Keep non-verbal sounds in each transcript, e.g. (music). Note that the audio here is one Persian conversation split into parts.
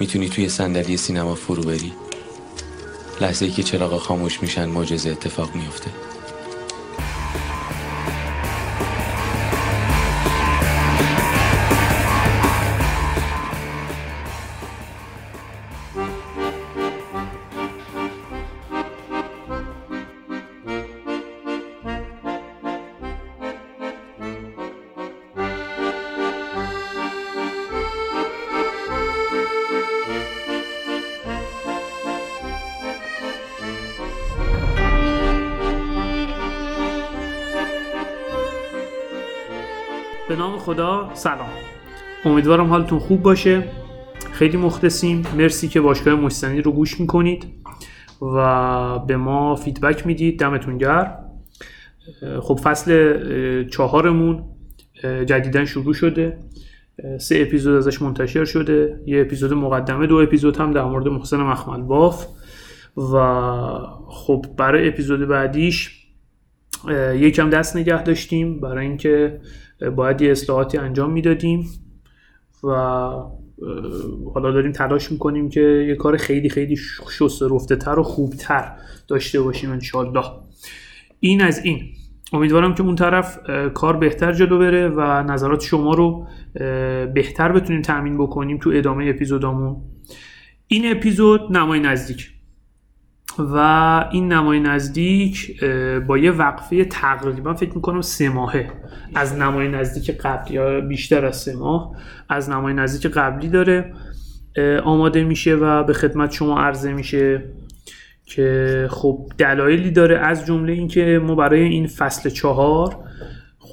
می‌تونی توی صندلی سینما فرو بری؟ لحظه ای که چراغا خاموش میشن معجزه اتفاق میفته سلام. امیدوارم حالتون خوب باشه. خیلی مخلصیم. مرسی که باشگاه مستنی رو گوش می‌کنید و به ما فیدبک می‌دید. دمتون گرم. خب فصل چهارمون جدیدا شروع شده. سه اپیزود ازش منتشر شده. یه اپیزود مقدمه دو اپیزود هم در مورد محسن مخمل باف. و خب برای اپیزود بعدیش یکم دست نگه داشتیم برای اینکه باید یه اصلاحاتی انجام می‌دادیم و حالا داریم تلاش می‌کنیم که یه کار خیلی خیلی شسته رفته تر و خوبتر داشته باشیم انشالله این از این. امیدوارم که اون طرف کار بهتر جلو بره و نظرات شما رو بهتر بتونیم تأمین بکنیم تو ادامه اپیزودامون. این اپیزود نمای نزدیک. و این نمای نزدیک با یه وقفه تقریبا فکر می‌کنم سه ماهه. از نمای نزدیک قبلی یا بیشتر از سه ماه از نمای نزدیک قبلی داره آماده میشه و به خدمت شما عرضه میشه که خب دلایلی داره از جمله اینکه ما برای این فصل چهار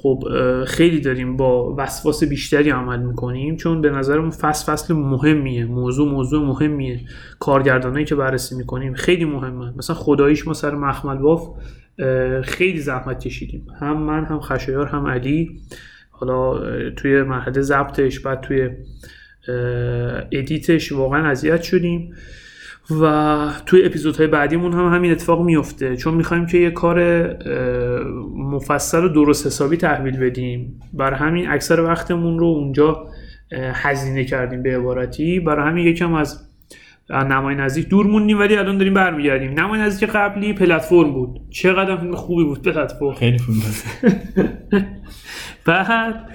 خب خیلی داریم با وسواس بیشتری عمل می‌کنیم چون به نظرمون فصل فصل مهمیه. موضوع موضوع مهمیه. کارگردانایی که بررسی می‌کنیم خیلی مهمه. مثلا خداییش ما سر مخمل باف خیلی زحمت کشیدیم. هم من هم خشایار هم علی. حالا توی مرحله ضبطش بعد توی ادیتش واقعا اذیت شدیم. و توی اپیزودهای بعدیمون هم همین اتفاق میفته. چون می‌خوایم که یه کار مفصل و درست حسابی تحویل بدیم. برای همین اکثر وقتمون رو اونجا هزینه کردیم به عبارتی. برای همین یکم از نمای نزدیک دور موندیم ولی الان داریم برمیگردیم. نمای نزدیک قبلی پلتفرم بود. چقدر فیلم خوبی بود پلتفرم. خیلی فیلم (laughs) بعد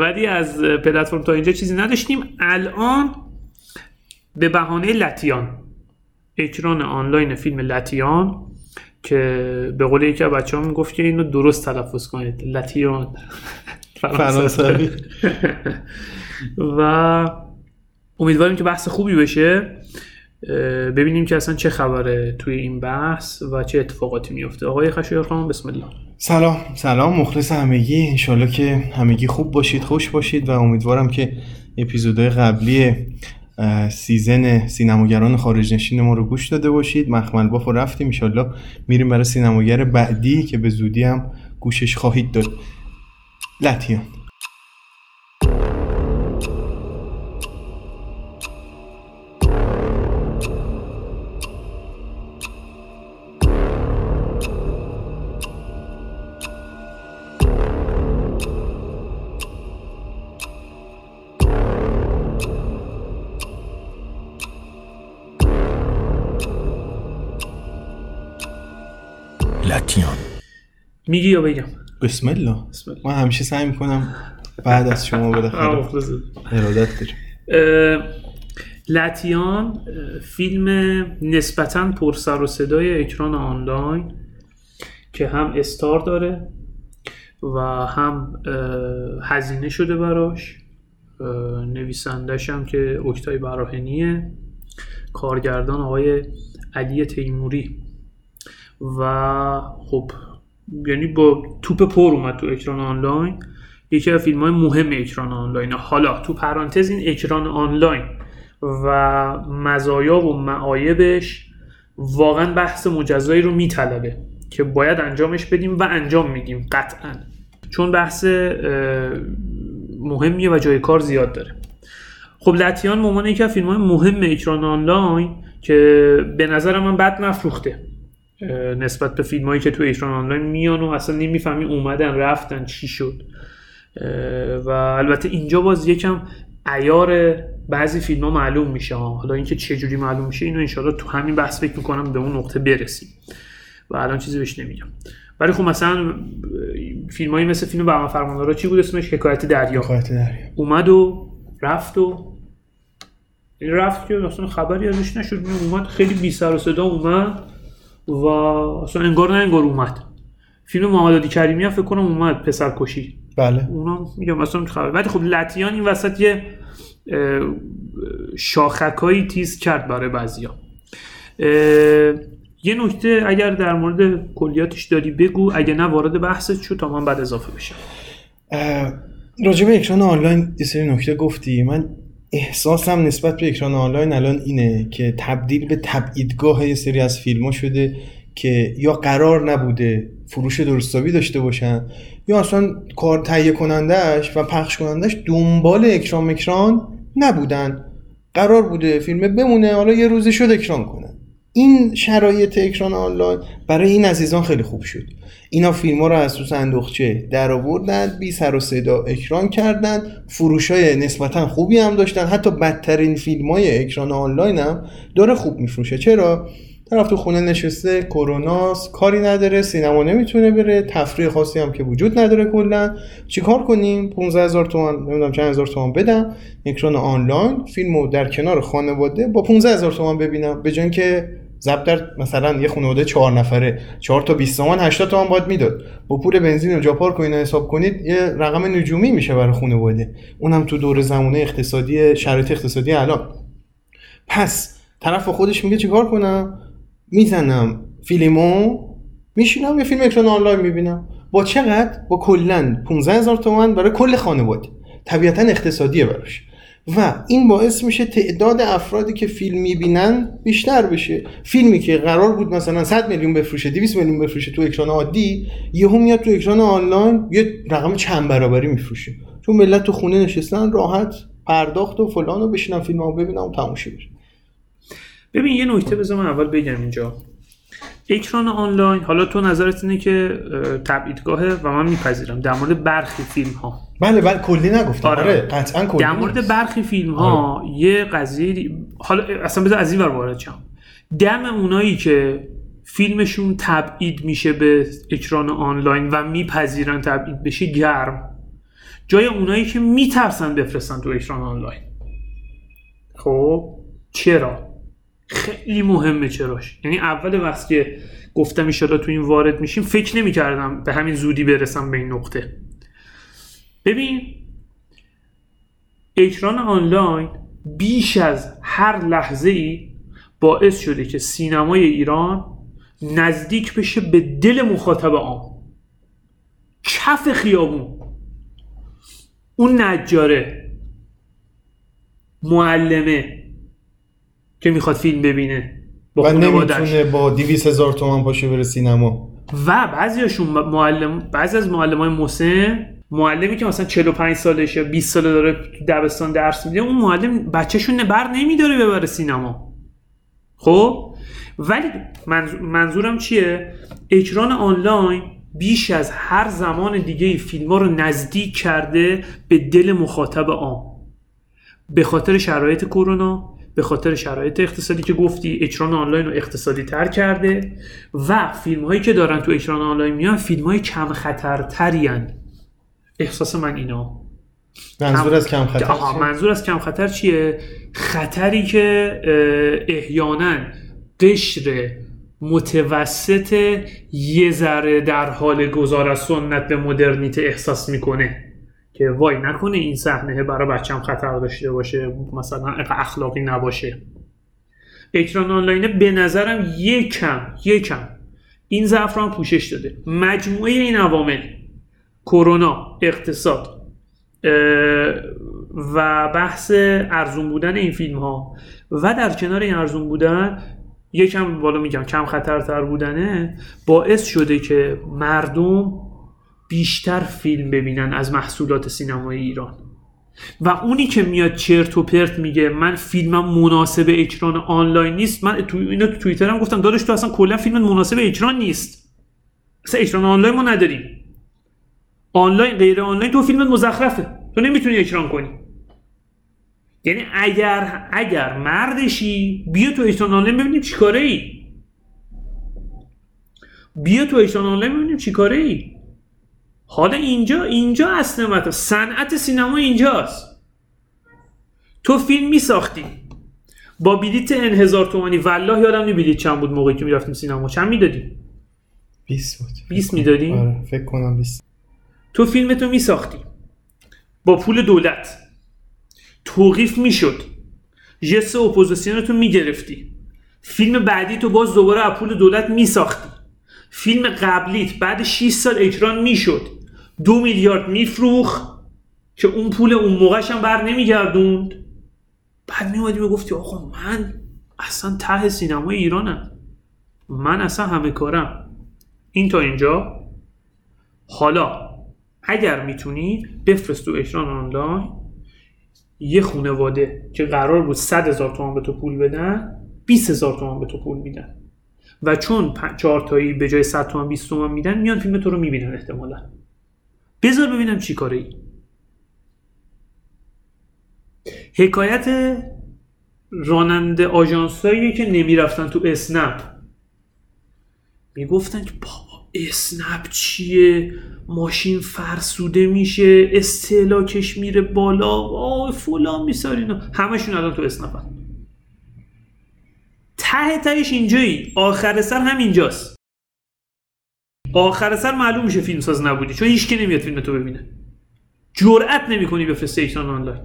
ولی از پلتفرم تا اینجا چیزی نداشتیم. الان به بهانه لتیان اکران آنلاین فیلم لتیان که به قول یکی از بچه ها می‌گفت که اینو درست تلفظ کنید. لتیان (laughs) فرانسوی. (laughs) و امیدواریم که بحث خوبی بشه. ببینیم که اصلا چه خبره توی این بحث و چه اتفاقاتی میفته آقای خشایار خانم بسم الله. سلام. سلام. مخلص همگی. انشالله که همگی خوب باشید خوش باشید و امیدوارم که اپیزودهای قبلی سیزن سینماگران خارج نشین ما رو گوش داده باشید. مخمل باف رفتیم انشالله میریم برای سینماگر بعدی که به زودی هم گوشش خواهید داد. لطیان میگی یا بگم؟ بسم الله. بسم الله. من همیشه سعی می‌کنم بعد از شما بالاخره ارادت داریم. لتیان فیلم نسبتا پرسر و صدای اکران آنلاین که هم استار داره و هم هزینه شده براش. نویسندش هم که اکتای براهنیه. کارگردان آقای علی تیموری. و خب یعنی با توپ پر اومد تو اکران آنلاین. یکی از فیلم های مهم اکران آنلاین. حالا تو پرانتز این اکران آنلاین و مزایا و معایبش واقعا بحث مجزایی رو میطلبه که باید انجامش بدیم و انجام میدیم قطعا. چون بحث مهمیه و جای کار زیاد داره. خب لتیان به عنوان یکی از فیلم های مهم اکران آنلاین که به نظر من بد نفروخته. نسبت به فیلم هایی که تو اکران آنلاین میان و اصلا نمی‌فهمی اومدن رفتن چی شد. و البته اینجا باز یکم ایار بعضی فیلم ها معلوم میشه حالا اینکه چه جوری معلوم میشه اینو انشالله تو همین بحث فکر می‌کنم به اون نقطه برسیم. و الان چیزی بهش نمیگم. ولی خب مثلا فیلم هایی مثل فیلم برنامه فرماندارا چی بود اسمش؟ حکایت دریا. حکایت دریا. اومد و رفت و این رفت که اصلا خبری ازش نشد. اومد خیلی بی سر و صدا اومد. و اصلا انگار نه انگار اومد. فیلم محمد علی کریمی هم فکر کنم اومد پسر کشی. بله. اونا میگم اصلا خبر. ولی خب لطیان این وسط یه شاخکایی تیز کرد برای بعضیا. یه نکته اگر در مورد کلیاتش داری بگو اگه نه وارد بحثت شو تا من بعد اضافه بشم. راجع به اکران آنلاین یه سری نکته گفتی. من احساسم نسبت به اکران آنلاین الان اینه که تبدیل به تبعیدگاه یه سری از فیلم ها شده که یا قرار نبوده فروش درستابی داشته باشن یا اصلا کار تهیه کنندش و پخش کنندش دنبال اکران اکران نبودن. قرار بوده فیلم بمونه حالا یه روزی شد اکران کنن این شرایط اکران آنلاین برای این عزیزان خیلی خوب شد. اینا فیلم ها رو از تو صندوقچه در آوردن بی سر و صدا اکران کردن فروش های نسبتا خوبی هم داشتن. حتی بدترین فیلم های اکران آنلاین هم داره خوب میفروشه. چرا؟ طرف تو خونه نشسته کروناست کاری نداره سینما نمی‌تونه بره تفریح خاصی هم که وجود نداره کلا. چیکار کنیم؟ 15 هزار تومان نمی‌دونم چند هزار تومان بدم. اکران آنلاین فیلمو در کنار خانواده با 15 هزار تومان ببینم. به جای ضبط در مثلا یه خانواده چهار نفره چهار تا 20 تومن 80 تومن باید می‌داد. با پول بنزین و جاپار کو اینا حساب کنید یه رقم نجومی میشه برای خانواده. اونم تو دور زمانه اقتصادی شرایط اقتصادی الان. پس طرف خودش میگه چیکار کنم؟ می‌زنم فیلمو میشینم یه فیلم اکران آنلاین می‌بینم. با چقدر؟ با کلا 15 هزار تومن برای کل خانواده. طبیعتا اقتصادیه براش. و این باعث میشه تعداد افرادی که فیلم می‌بینن بیشتر بشه. فیلمی که قرار بود مثلا 100 میلیون بفروشه 200 میلیون بفروشه تو اکران عادی یهو میاد تو اکران آنلاین یه رقم چند برابری میفروشه. چون ملت تو خونه نشستن راحت پرداخت و فلان و بشینم فیلم ها ببینم و تماشا ببین یه نکته بذار من اول بگم اینجا. اکران آنلاین. حالا تو نظرت اینه که اه، تبعیدگاهه و من میپذیرم. در مورد برخی فیلم ها بله بله کلی نگفتم. آره. آره, قطعا کلی در مورد نیست. برخی فیلم ها یه قضیه حالا اصلا بذار از این ور وارد شم. دم اونایی که فیلمشون تبعید میشه به اکران آنلاین و میپذیرن تبعید بشه گرم. جای اونایی که میترسن بفرستن تو اکران آنلاین. خب؟ چرا؟ خیلی مهمه چراش. یعنی اول وقتی که گفتم ایشالا تو این وارد میشیم فکر نمی‌کردم به همین زودی برسم به این نقطه. ببین اکران آنلاین بیش از هر لحظه ای باعث شده که سینمای ایران نزدیک بشه به دل مخاطب عام. کف خیابون. اون نجاره معلمه که می‌خواد فیلم ببینه با و نمی‌تونه با 200 هزار تومن پاشه بره سینما. و بعضیاشون معلم بعضی از معلم های مسن معلمی که مثلا 45 سالشه 20 ساله داره دبستان درس میده اون معلم بچهشون بر نمیداره ببره سینما. خب؟ ولی منظور- منظورم چیه؟ اکران آنلاین بیش از هر زمان دیگه فیلم ها رو نزدیک کرده به دل مخاطب عام. به خاطر شرایط کرونا به خاطر شرایط اقتصادی که گفتی اکران آنلاین رو اقتصادی تر کرده و فیلم هایی که دارن تو اکران آنلاین میان فیلم های کم خطرتری احساس من اینا منظور از کم خطر آها؟ منظور از کم خطر چیه؟ خطری که احیانا قشر متوسط یه ذره در حال گذار از سنت به مدرنیته احساس می‌کنه. که وای نکنه این صحنه برای بچم خطر داشته باشه مثلا اخلاقی نباشه. اکران آنلاین به نظرم یکم یکم. این ضعف رو هم پوشش داده. مجموعه این عوامل کرونا اقتصاد و بحث ارزون بودن این فیلم ها و در کنار این ارزون بودن یکم بالا میگم کم خطرتر بودنه باعث شده که مردم بیشتر فیلم ببینن از محصولات سینمای ایران. و اونی که میاد چرت و پرت میگه من فیلمم مناسب اکران آنلاین نیست من تو اینو تو توییترم گفتم داداش تو اصلا کلا فیلم مناسب اکران نیست. اصلا اکران آنلاین ما نداریم. آنلاین غیر آنلاین تو فیلم مزخرفه. تو نمی‌تونی اکران کنی. یعنی اگر اگر مردشی بیا تو ایشان آنلاین ببینیم چیکاره ای بیا تو ایشان آنلاین ببینیم چیکاره ای حالا اینجا اینجا اصل صنعت سینما اینجاست. تو فیلم میساختی. با بلیت ان هزار تومانی. والله یادم نی بلیت چند بود موقعی که می‌رفتیم سینما. چند می‌دادی؟ 20 بود. 20 می‌دادی؟ آره فکر کنم 20 تو فیلمتو میساختی. با پول دولت. توقیف می‌شد. ژست اپوزیسیون تو می‌گرفتی. فیلم بعدی تو باز دوباره از پول دولت میساختی. فیلم قبلیت بعد 6 سال اکران می‌شد. دو میلیارد میفروخت که اون پول اون موقعش هم بر نمیگردوند. بعد میومدی می‌گفتی آقا من اصلا ته سینمای ایرانم. من اصلا همه کارم. این تا اینجا. حالا اگر می‌تونی بفرست تو اکران آنلاین. یه خونواده که قرار بود 100 هزار تومان به تو پول بدن 20 هزار تومان به تو پول میدن. و چون چهار تایی به جای 100 تومان 20 تومان میدن میان فیلم تو رو می‌بینن احتمالا. بذار ببینم چی کاره ای. حکایت راننده آژانسایی که نمی‌رفتن تو اسنپ. می‌گفتن که بابا اسنپ چیه؟ ماشین فرسوده میشه استهلاکش میره بالا. آه فلان میسارینا همشون الان تو اسنپ ته تهش اینجایی. آخر سر هم اینجاست. آخر سر معلوم میشه فیلم ساز نبودی چون هیچ که نمیاد فیلم تو ببینه جرأت نمی‌کنی به ایشان آنلاین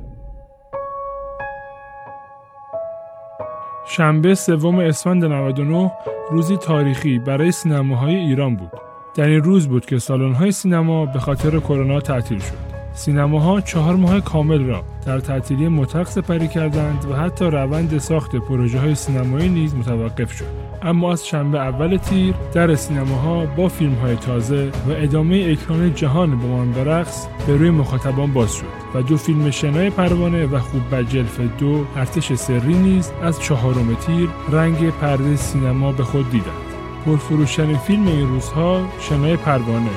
شنبه سوم اسفند 99 روزی تاریخی برای سینماهای ایران بود. در این روز بود که سالن‌های سینما به خاطر کرونا تعطیل شد. سینماها چهار ماه کامل را در تعطیلی مطلق سپری کردند و حتی روند ساخت پروژه های سینمایی نیز متوقف شد. اما از شنبه اول تیر در سینماها با فیلم های تازه و ادامه اکران جهان با من برقص به روی مخاطبان باز شد و دو فیلم شنای پروانه و خوب بجلف دو ارتش سری نیز از چهارم تیر رنگ پرده سینما به خود دیدند. پرفروشترین فیلم این روزها شنای پروانه.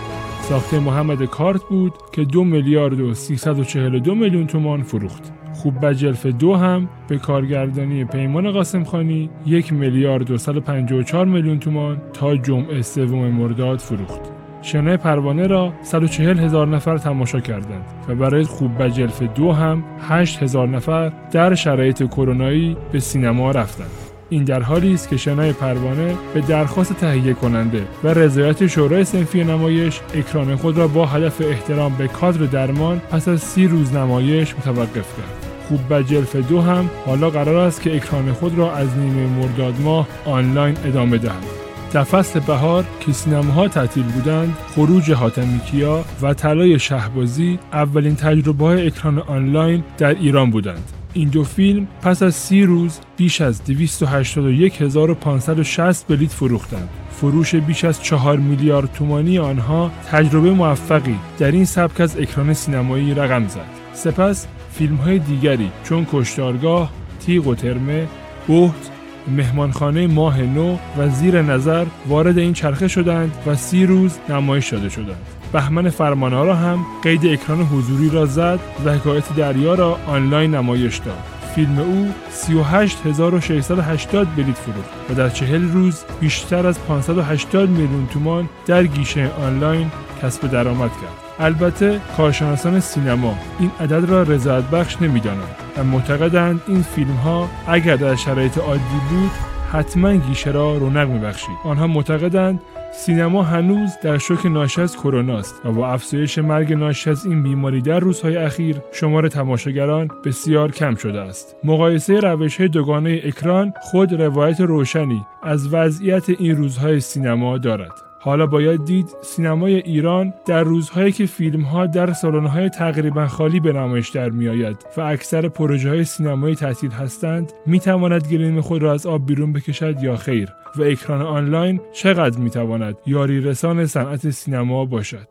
ساخته محمد کارت بود که دو میلیارد و 342 میلیون تومان فروخت. خوب بجلف دو هم به کارگردانی پیمان قاسم خانی یک میلیارد و 154 میلیون تومان تا جمعه سوم مرداد فروخت. شنای پروانه را 140 هزار نفر تماشا کردند و برای خوب بجلف دو هم 8 هزار نفر در شرایط کرونایی به سینما رفتند. این در حالی است که شنای پروانه به درخواست تهیه کننده و رضایت شورای سنفی نمایش اکران خود را با هدف احترام به کادر درمان پس از سی روز نمایش متوقف کرد. خوب جلف دو هم حالا قرار است که اکران خود را از نیمه مرداد ماه آنلاین ادامه دهند. در فصل بهار که سینماها تعطیل بودند خروج حاتمی کیا و طلای شهبازی اولین تجربه های اکران آنلاین در ایران بودند. این دو فیلم پس از سی روز بیش از 281560 بلیت فروختند. فروش بیش از 4 میلیارد تومانی آنها تجربه موفقی در این سبک از اکران سینمایی رقم زد. سپس فیلم های دیگری چون کشتارگاه، تیغ و ترمه، بهت، مهمانخانه ماه نو و زیر نظر وارد این چرخه شدند و سی روز نمایش داده شدند. بهمن فرمانها هم قید اکران حضوری را زد و حکایت دریا را آنلاین نمایش داد. فیلم او 38680 بلیت فروخت و در چهل روز بیشتر از 580 میلیون تومان در گیشه آنلاین کسب درآمد کرد. البته کارشناسان سینما این عدد را رضایت بخش نمی‌دانند. و معتقدند این فیلم ها اگر در شرایط عادی بود حتما گیشه را رونق میبخشید. آنها معتقدند سینما هنوز در شوک ناشی از کرونا است و با افزایش مرگ ناشی از این بیماری در روزهای اخیر شمار تماشاگران بسیار کم شده است. مقایسه روش دوگانه اکران خود روایت روشنی از وضعیت این روزهای سینما دارد. حالا باید دید سینمای ایران در روزهایی که فیلم ها در سالن‌های تقریبا خالی به نمایش در میآید و اکثر پروژه های سینمایی تعطیل هستند می تواند گریم خود را از آب بیرون بکشد یا خیر و اکران آنلاین چقدر می تواند یاری رسان صنعت سینما باشد؟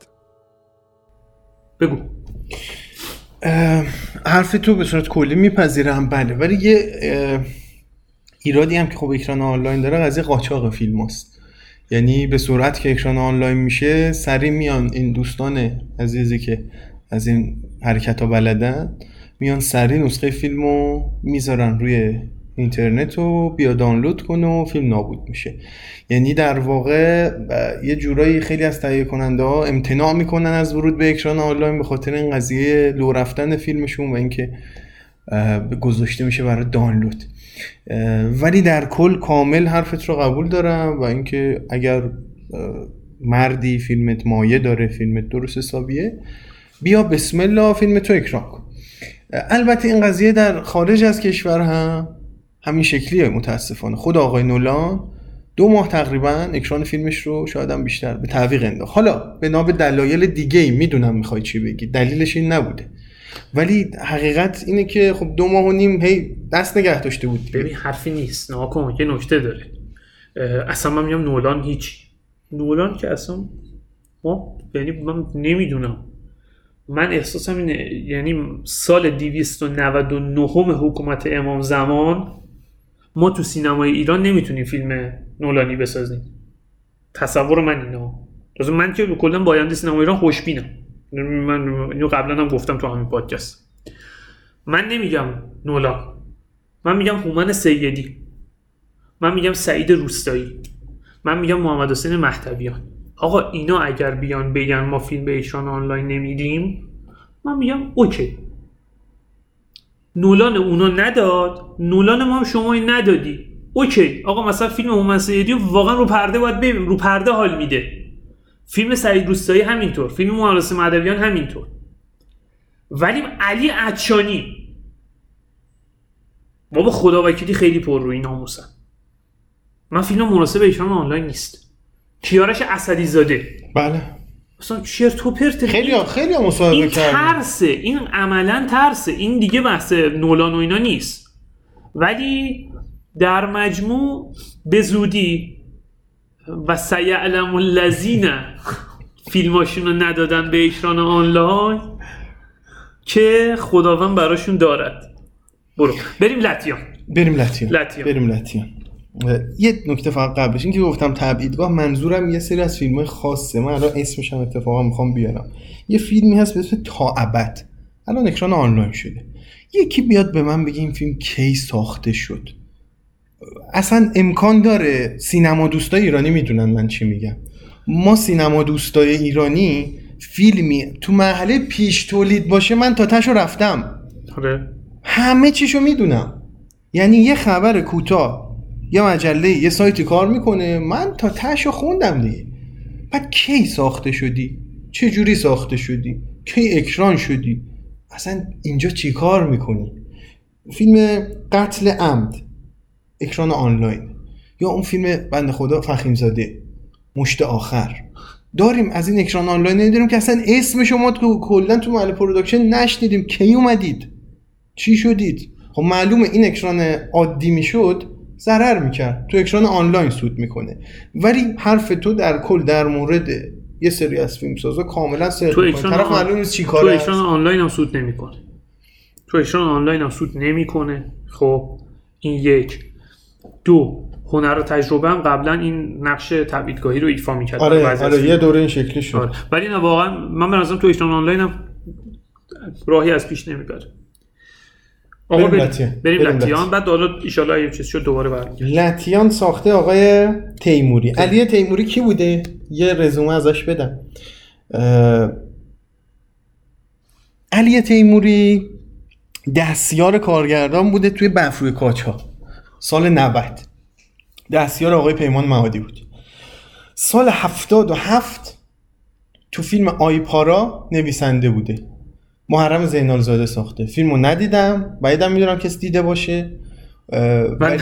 بگو. حرف تو به صورت کلی میپذیرم. بله ولی یه ایرادی هم که خب اکران آنلاین داره قضیه قاچاق فیلم هست. یعنی به صورت که اکران آنلاین میشه سریع میان این دوستان عزیزی که از این حرکت ها بلدن میان سریع نسخه فیلم رو می‌ذارن روی اینترنت رو بیا دانلود کن و فیلم نابود میشه. یعنی در واقع یه جورایی خیلی از تهیه کننده ها امتناع می‌کنن از ورود به اکران آنلاین به خاطر این قضیه لو رفتن فیلمشون و اینکه گذاشته میشه برای دانلود. ولی در کل کامل حرفت رو قبول دارم و اینکه اگر مردی فیلمت مایه داره فیلمت درست حسابیه بیا بسم الله فیلم تو اکران کن. البته این قضیه در خارج از کشور هم همین شکلیه متاسفانه. خود آقای نولان دو ماه تقریبا اکران فیلمش رو شاید هم بیشتر به تعویق انداخت. حالا به ناب دلایل دیگه ای می‌دونم می‌خوای چی بگی. دلیلش این نبوده. ولی حقیقت اینه که خب دو ماه و نیم هی دست نگه داشته بود ببین حرفی نیست. ناکن یه نکته داره. اصلا من میگم نولان هیچ نولان که اصلا ما یعنی من نمی‌دونم. من احساسم اینه یعنی سال 299 حکومت امام زمان ما تو سینمای ایران نمی‌تونیم فیلم نولانی بسازیم. تصور من اینا من که کلا باینده سینما ایران خوشبینم. من اینو قبلا هم گفتم تو همین پادکست. من نمیگم نولا. من میگم هومن سیدی. من میگم سعید روستایی. من میگم محمد حسین مهدویان. آقا اینا اگر بیان بگن ما فیلم به اکران آنلاین نمیدیم من میگم okay. نولان اونا نداد. نولان ما هم شما ندادی. okay. آقا مثلا فیلم هومن سیدی واقعا رو پرده باید ببینیم. رو پرده حال میده. فیلم سعید روستایی همینطور. فیلم مهندس مهدویان همینطور. ولی علی اچانی بابا خدا وکیلی خیلی پررویی ناموسا. من فیلم مناسب ایشان آنلاین نیست. کیارش اسدی زاده بله. اصلا چرت تو پرت. خیلی خیلی مصاحبه این ترسه. این عملا ترسه. این دیگه بحث نولان و اینا نیست. ولی در مجموع به زودی و سیعلم الذین فیلماشون رو ندادن به اکران آنلاین که خداوند براشون دارد. برو. بریم لطیان. بریم لطیان. بریم لطیان. یه نکته فقط قبلش این که گفتم تبعیدگاه منظورم یه سری از فیلم خاصه. من الان اسمش هم اتفاقا می‌خوام بیارم. یه فیلمی هست به اسم تا ابد. الان اکران آنلاین شده. یکی بیاد به من بگه این فیلم کی ساخته شد. اصلا امکان داره سینما دوستای ایرانی می‌دونن من چی میگم. ما سینما دوستای ایرانی فیلمی تو محله پیش تولید باشه من تا تشو رفتم. آره. همه چیشو می‌دونم. یعنی یه خبر کوتاه یه مجله یه سایتی کار می‌کنه. من تا تهشو خوندم دیگه. بعد کی ساخته شدی؟ چه جوری ساخته شدی؟ کی اکران شدی؟ اصلا اینجا چی کار می‌کنی؟ فیلم قتل عمد. اکران آنلاین یا اون فیلم بند خدا فخیم زاده مشت آخر. داریم از این اکران آنلاین نمی‌دونیم که اصلا اسم شما تو کلا تو محل production نشنیدیم. کی اومدید؟ چی شدید؟ خب معلومه این اکران عادی می‌شد ضرر می‌کرد. تو اکران آنلاین سود می‌کنه. ولی حرف تو در کل در مورد یه سری از فیلم سازا کاملا تو اکران طرف معلوم نیست چی تو اکران آنلاین هم سود نمی‌کنه. تو اکران آنلاین هم سود نمی‌کنه. خب این یک. دو هنر و تجربه هم قبلا این نقش تبعیدگاهی رو ایفا می‌کرد. آره, آره یه دوره این شکلی شد. آره. ولی نه واقعا من به نظرم تو ایشان آنلاین هم راهی از پیش نمی‌بره. آقا بریم لطیان. بریم, بریم لطیان. بعد حالا ایشالا یه چیز شد دوباره برمیگردیم لطیان ساخته آقای تیموری. علی تیموری کی بوده؟ یه رزومه ازش بدم. علی تیموری دستیار کارگردان بوده توی بفروی کاچ ها سال 90 دستیار آقای پیمان مهادی بود. سال 77 تو فیلم آیپارا نویسنده بوده. محرم زینال زاده ساخته. فیلمو ندیدم بعیدم می‌دونم کسی دیده باشه. و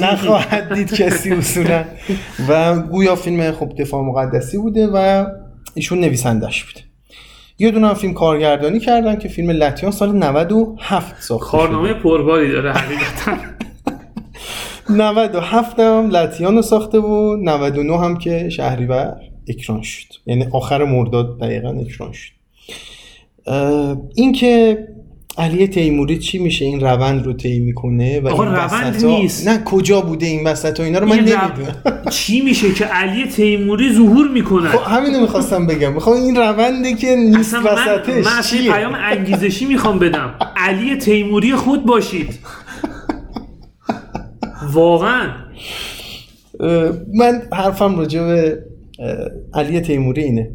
نخواهد دید کسی اصولا. (laughs) و گویا فیلم خب دفاع مقدسی بوده و ایشون نویسندش بوده یه دونه فیلم کارگردانی کردن که فیلم لاتیان سال 97 ساخته کارنامه پرباری داره حقیقتا. 97 هم لطیان رو ساخته و 99 هم که شهریور اکران شد. یعنی آخر مرداد دقیقا اکران شد. این که علی تیموری چی میشه؟ این روند رو طی می‌کنه و این روند نیست. نه کجا بوده این وسط و اینا رو من نمی‌دونم. (laughs) چی میشه که علی تیموری ظهور می‌کنه خب همینو می‌خواستم بگم. می‌خوام این رونده که نیست وسطش من, من پیام انگیزشی می‌خوام بدم. علی تیموری خود باشید. واقعا. من حرفم راجع به علی تیموری اینه.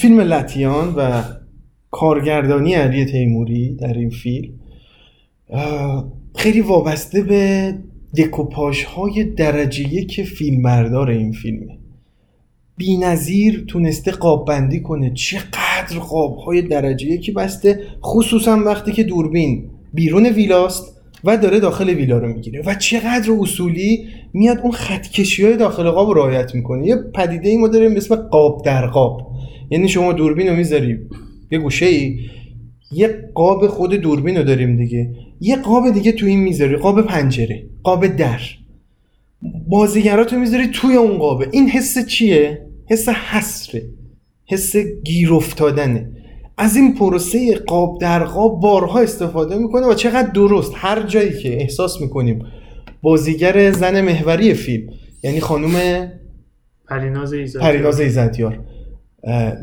فیلم لتیان و کارگردانی علی تیموری در این فیلم خیلی وابسته به دکوپاژ های درجه یک فیلمبردار این فیلمه. بی نظیر تونسته قاب بندی کنه چقدر قاب های درجه یکی بسته خصوصا وقتی که دوربین بیرون ویلاست و داره داخل ویلا رو می‌گیره. و چقدر اصولی میاد اون خطکشی های داخل قاب رو رعایت می‌کنه. یه پدیده ای ما داریم اسم قاب در قاب. یعنی شما دوربین رو می‌ذاری یه گوشه ای یه قاب خود دوربین رو داریم دیگه. یه قاب دیگه تو این می‌ذاری. قاب پنجره. قاب در. بازیگراتو می‌ذاری توی اون قابه. این حس چیه؟ حس حسره حس گیر افتادنه. از این پروسه قاب در قاب بارها استفاده می‌کنه و چقدر درست. هر جایی که احساس می‌کنیم بازیگر زن محوری فیلم یعنی خانم پریناز ایزادی پریناز ایزدیار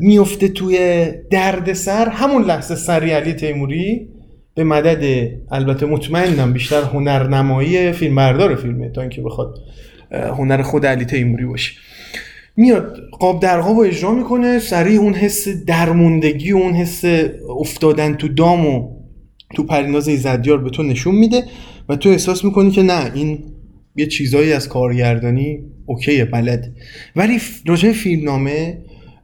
میفته توی دردسر همون لحظه سری علی تیموری به مدد البته مطمئنم بیشتر هنرنمایی فیلمبردار فیلمه تا اینکه بخواد هنر خود علی تیموری باشه. میاد قاب در قاب رو اجرا می‌کنه سریع اون حس درموندگی و اون حس افتادن تو دام و تو پریناز ایزدیار به تو نشون میده و تو احساس می‌کنی که نه این یه چیزایی از کارگردانی اوکیه بلد ولی راجع فیلمنامه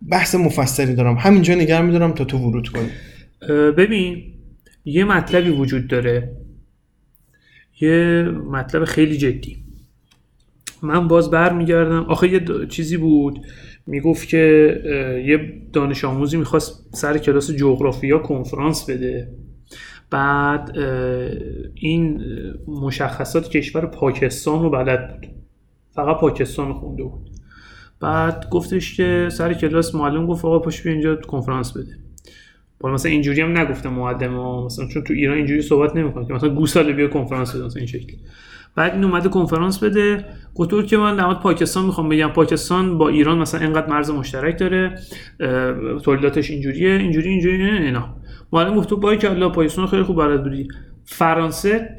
بحث مفصلی دارم. همینجا نگر میدارم تا تو ورود کنی. ببین یه مطلبی وجود داره. یه مطلب خیلی جدی. من باز برمیگردم. آخه یه چیزی بود. می‌گفت که یه دانش آموزی می‌خواست سر کلاس جغرافیا کنفرانس بده. بعد این مشخصات کشور پاکستان رو بلد بود. فقط پاکستان رو خونده بود. بعد گفتش که سر کلاس معلم گفت آقا پشت بیا اینجا کنفرانس بده. بالا مثلا اینجوری هم نگفته معلم مثلا چون تو ایران اینجوری صحبت نمی‌کنه که مثلا گوساله بیا کنفرانس بده مثلا این شکلی. بعد این اومده کنفرانس بده. بود که من مورد پاکستان می‌خوام بگم. پاکستان با ایران مثلا اینقدر مرز مشترک داره. تولیداتش اینجوریه اینجوری اینجوری نه اینا. معلم گفت تو بای که الله پاکستان خیلی خوب بلد بودی. فرانسه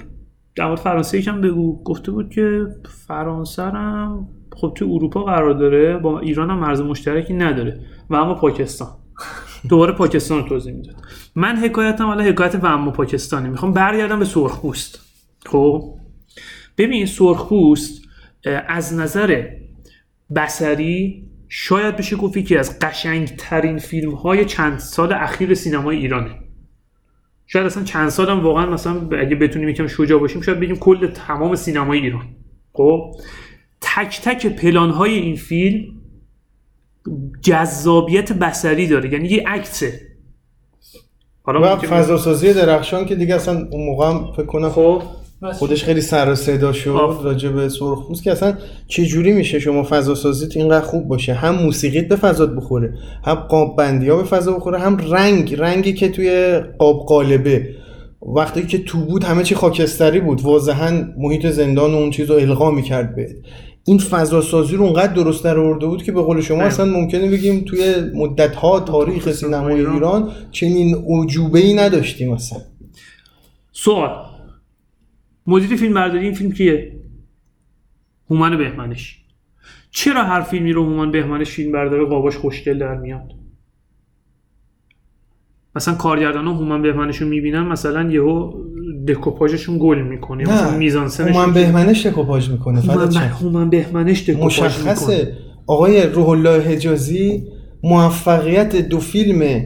در فرانسه یکم بگو. گفته بود که فرانسه هم خب تو اروپا قرار داره. با ایران هم مرز مشترکی نداره. و اما پاکستان. دوباره پاکستان رو توضیح می‌داد. من حکایتم حالا حکایت و اما پاکستانی. می‌خوام برگردم به سرخپوست. خب؟ ببین سرخپوست از نظر بسری شاید بشه گفت یکی از قشنگترین فیلم های چند سال اخیر سینمای ایرانه. شاید اصلا چند سال هم واقعا مثلا اگه بتونیم یکم شجاع باشیم شاید بگیم کل تمام سینمای ایران. خب؟ تک تک پلان های این فیلم جذابیت بسری داره یعنی یه عکسه حالا و ممکنه- فضا سازی درخشان که دیگه اصلا اون موقع هم فکر کنم خب؟ خودش خیلی سر و صدا شد. راجع به سرخپوست که اصلا چه جوری میشه شما فضا سازیت اینقدر خوب باشه؟ هم موسیقیت به فضات بخوره هم قاب بندی ها به فضا بخوره هم رنگ رنگی که توی قاب قالبه. وقتی که تو بود همه چی خاکستری بود. واضحا محیط زندان و اون چیز رو القا می‌کرد به این فضا سازی رو اونقدر درست در آورده بود که به قول شما. اصلا ممکنه بگیم توی مدت ها تاریخ سینمای ایران. چنین عجوبه ای نداشتیم اصلا. سوال. مدیر فیلم برداری این فیلم کیه؟ هومن بهمنش. چرا هر فیلمی رو هومن بهمنش فیلم برداره قاباش خوشگل در میاد؟ مثلا کارگردان هومن بهمنش رو می‌بینن مثلا یهو دکوپاژشون گل می‌کنه مثلا میزانسنش هومن بهمنش دکوپاژ می‌کنه هومن, فدات به- شم. هومن بهمنش دکوپاژ می‌کنه. مشخصه. آقای روح الله حجازی موفقیت دو فیلم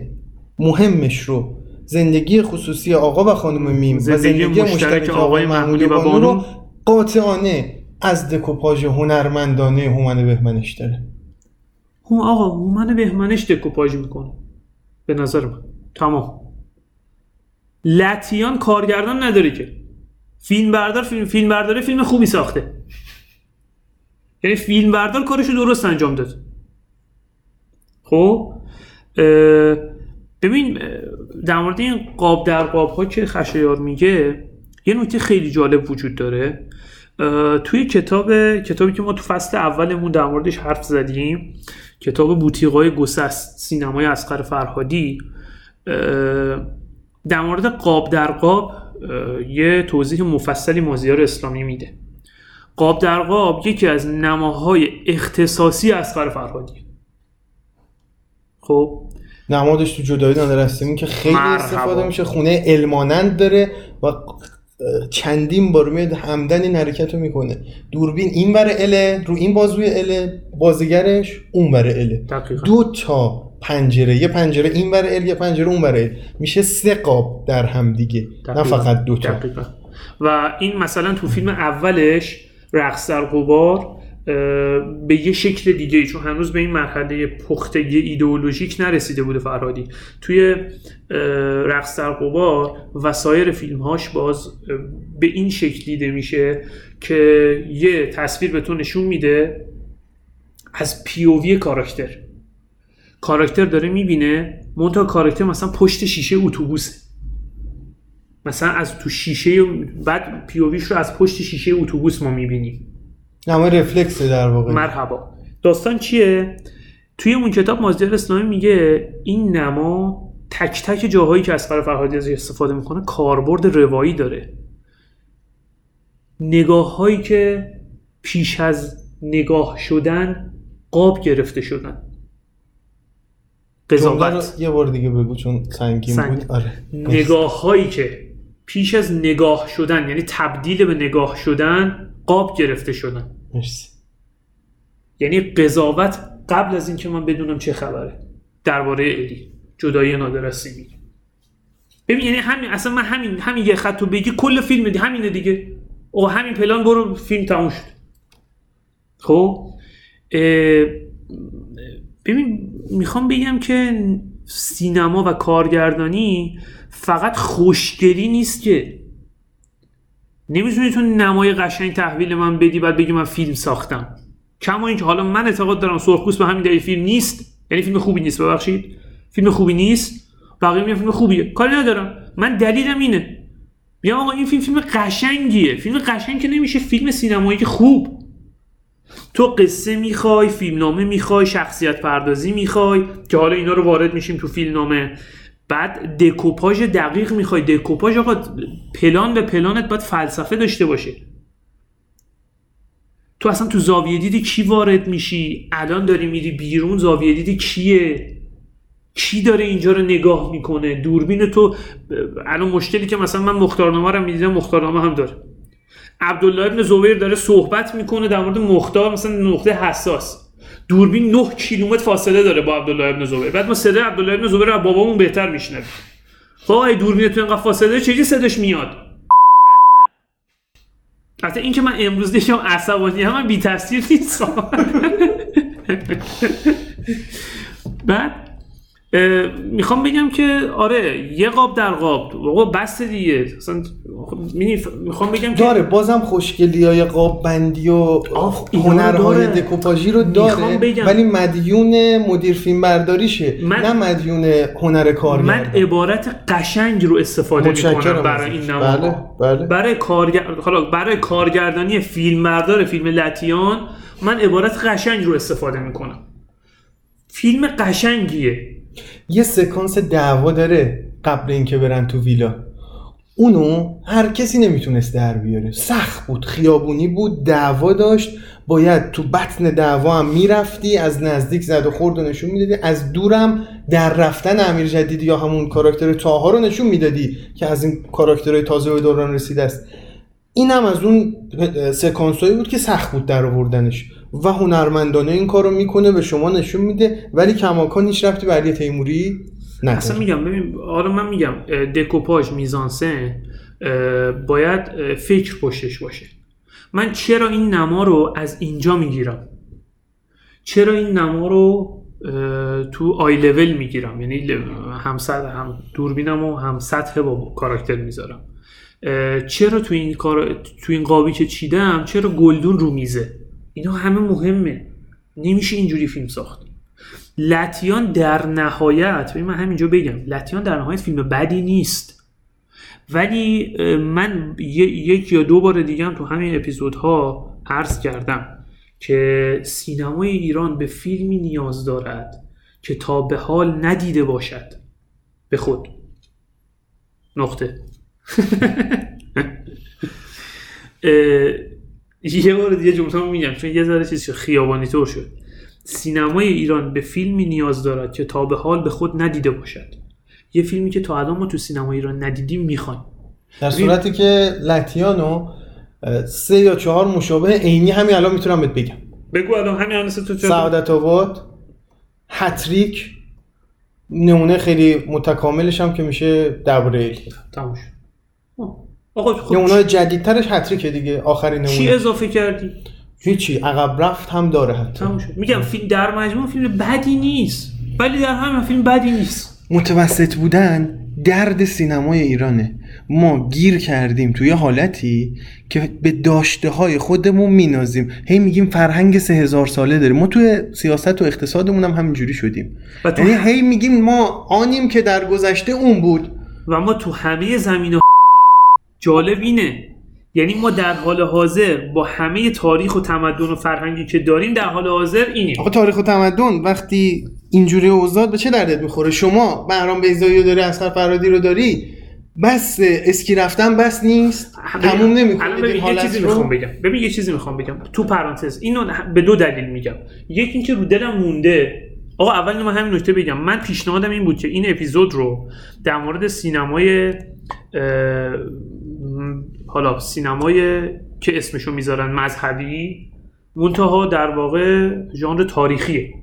مهمش رو زندگی خصوصی آقا و خانم میم زندگی و زندگی مشترک مشترک آقای آقای محمودی و بانو. بانو رو قاطعانه از دکوپاژ هنرمندانه هومن بهمنش داره. هو آقا هومن بهمنش دکوپاژ می‌کنه. به نظر من. تمام. لتیان کارگردان نداره که. فیلم بردار فیلم, فیلم برداره فیلم خوبی ساخته. یعنی فیلم بردار کارشو درست انجام داد. خب؟ اه، ببین در مورد این قاب در قاب ها که خشایار میگه یه نکته خیلی جالب وجود داره. توی کتاب کتابی که ما تو فصل اولمون در موردش حرف زدیم کتاب بوتیقای گسست سینمای اسقر فرهادی در مورد قاب در قاب یه توضیح مفصلی مازیار اسلامی میده. قاب در قاب یکی از نماهای اختصاصی اسقر فرهادی. خب؟ نمادش تو جدایی نادر هستیم که خیلی مرحبا. استفاده میشه. خونه علمانند داره و چندین بار میاد همدن این حرکت رو می‌کنه. دوربین این بره اله رو این بازوی اله بازیگرش اون بره اله دقیقا. دو تا پنجره یه پنجره این بره ال یه پنجره اون بره میشه سه قاب در هم دیگه. نه دقیقاً. فقط دو تا. دقیقاً. و این مثلا تو فیلم اولش رقص در غبار اه، به یه شکل دیگه چون هنوز به این مرحله پختگی ایدئولوژیک نرسیده بوده فرهادی. توی رقص در غبار و سایر فیلمهاش باز به این شکل دیده میشه که یه تصویر به تو نشون میده از پیووی کاراکتر. کاراکتر داره می‌بینه منتها کاراکتر مثلا پشت شیشه اتوبوسه مثلا از تو شیشه بعد پیوویش رو از پشت شیشه اتوبوس ما می‌بینیم. نما رفلکس در واقع. مرحبا. داستان چیه؟ توی اون کتاب مازدیار اسلامی میگه این نما تک تک جاهایی که اسقر فرهادی ازش استفاده می‌کنه کاربرد روایی داره. نگاه هایی که پیش از نگاه شدن قاب گرفته شدن. قضاوت. یه بار دیگه بگو چون سنگین سنگ. بود آره. نگاه هایی که پیش از نگاه شدن یعنی تبدیل به نگاه شدن قاب گرفته شدن. مرسی. یعنی قضاوت قبل از اینکه من بدونم چه خبره. درباره الی جدایی نادر از سیمی ببین یعنی همین اصلا من همین همین یه خط رو بگی کل فیلم دی همینه دیگه. او همین پلان برو فیلم تموم شد. خب؟ ببین می‌خوام بگم که سینما و کارگردانی فقط خوشگلی نیست که. نمی‌تونی تو نمای قشنگ تحویل من بدی بعد بگی من فیلم ساختم. کما اینکه حالا من اعتقاد دارم سرخپوست به همین دلیل فیلم نیست. یعنی فیلم خوبی نیست ببخشید. فیلم خوبی نیست. بقیه میگن فیلم خوبیه. کاری ندارم. من دلیلم اینه. میگم آقا این فیلم فیلم قشنگیه. فیلم قشنگ که نمیشه فیلم سینمایی که خوب. تو قصه می‌خوای فیلمنامه می‌خوای شخصیت پردازی می‌خوای که حالا اینا رو وارد میشیم تو فیلمنامه. بعد دکوپاژ دقیق می‌خوای. دکوپاژ آقا پلان به پلانت باید فلسفه داشته باشه. تو اصلا تو زاویه دیدی کی وارد میشی؟ الان داری میری بیرون زاویه دیدی کیه؟ کی داره اینجا رو نگاه می‌کنه؟ دوربین تو الان مشکلی که مثلا من مختارنامه رو می‌دیدم مختارنامه هم داره. عبدالله ابن زبیر داره صحبت می‌کنه در مورد مختار مثلا نقطه حساس. دوربین 9 کیلومتر فاصله داره با عبدالله ابن زبیر. بعد ما صدای عبدالله ابن زبیر رو بابامون بهتر میشنویم. خب ای دوربین تو اینقدر فاصله چجوری صداش میاد؟ حتی این که من امروز دیشم عصبانی هم من بی تاثیر نیستم. (laughs) بعد می‌خوام بگم که آره یه قاب در قاب. آقا بس دیگه. اصلا می‌دونی، می‌خوام بگم که داره بازم خوشگلی های قاب بندی و هنرهای. دکوپاژی رو داره. بگم. ولی مدیون مدیر فیلم برداریشه. من- نه مدیون هنر کارگردان من عبارت قشنگ رو استفاده می‌کنم برای. این نماها بله بله. برای کارگر... حالا برای کارگردانی فیلم بردار فیلم لتیان من عبارت قشنگ رو استفاده می‌کنم. فیلم قشنگیه. یه سکانس دعوا داره قبل اینکه برن تو ویلا. اونو هر کسی نمی‌تونست در بیاره. سخت بود خیابونی بود دعوا داشت. باید تو بطن دعوا هم می‌رفتی از نزدیک زد و خورد و نشون می‌دادی. از دورم در رفتن امیر جدید یا همون کاراکتر تاها رو نشون می‌دادی که از این کاراکترهای تازه به دوران رسیده است. این از اون سکانسایی بود که سخت بود در آوردنش. و هنرمندانه این کارو می‌کنه به شما نشون میده ولی کماکان هیچ رفتی به علی تیموری نداره. اصلا میگم ببین حالا من میگم دکوپاژ میزانسن اه، باید فکر پشتش باشه. من چرا این نما رو از اینجا می‌گیرم؟ چرا این نما رو تو آی لول می‌گیرم؟ یعنی هم سطح هم دوربینم و هم سطح با کاراکتر می‌ذارم. چرا تو این کار تو این قابی که چیدم چرا گلدون رو میزه؟ اینا همه مهمه. نمیشه اینجوری فیلم ساخت. لتیان در نهایت ببین من همینجا بگم لتیان در نهایت فیلم بدی نیست. ولی من یک یا دو بار دیگه هم تو همین اپیزودها عرض کردم که سینمای ایران به فیلمی نیاز دارد که تا به حال ندیده باشد. به خود. نقطه. (laughs) یه بار دیگه جمله میگم چون یه ذره چیز خیابانی طور شد. سینمای ایران به فیلمی نیاز دارد که تا به حال به خود ندیده باشد. یه فیلمی که تا الان ما تو سینمای ایران ندیدیم می‌خوایم در صورتی که لتیانو اه، سه یا چهار مشابه عینی همین الان می‌تونم بهت بگم. بگو الان همین الان تو سعادت آباد هتریک نمونه خیلی متکاملش هم که میشه دبریل تموم شد. آقا خب نمونه جدیدترش هتریکه دیگه آخرین چی اضافه کردی؟ هیچی عقب رفت هم داره حتی میگم فیلم در مجموع فیلم بدی نیست ولی در همین فیلم بدی نیست. متوسط بودن درد سینمای ایرانه. ما گیر کردیم توی حالتی که به داشته های خودمون مینازیم. هی میگیم فرهنگ سه هزار ساله داریم. ما توی سیاست و اقتصادمون هم همینجوری شدیم. یعنی هی میگیم ما آنیم که در گذشته اون بود. و ما تو همه زمینه جالب اینه. یعنی ما در حال حاضر با همه تاریخ و تمدن و فرهنگی که داریم در حال حاضر اینیم. آقا تاریخ و تمدن وقتی اینجوری اوضاع به چه دردت می‌خوره؟ شما بهرام بیزایی رو داری اصغر فرادی رو داری بس اسکی رفتن بس نیست. تموم نمی‌کنه. ببین یه چیزی می‌خوام بگم. ببین یه چیزی می‌خوام بگم. تو پرانتز اینو به دو دلیل میگم. یکی اینکه رو دلم مونده. آقا اول من همین نکته بگم. من پیشنهادم این بود که این اپیزود رو در مورد سینمای حالا سینمای که اسمشو می‌ذارن مذهبی منتها در واقع ژانر تاریخیه.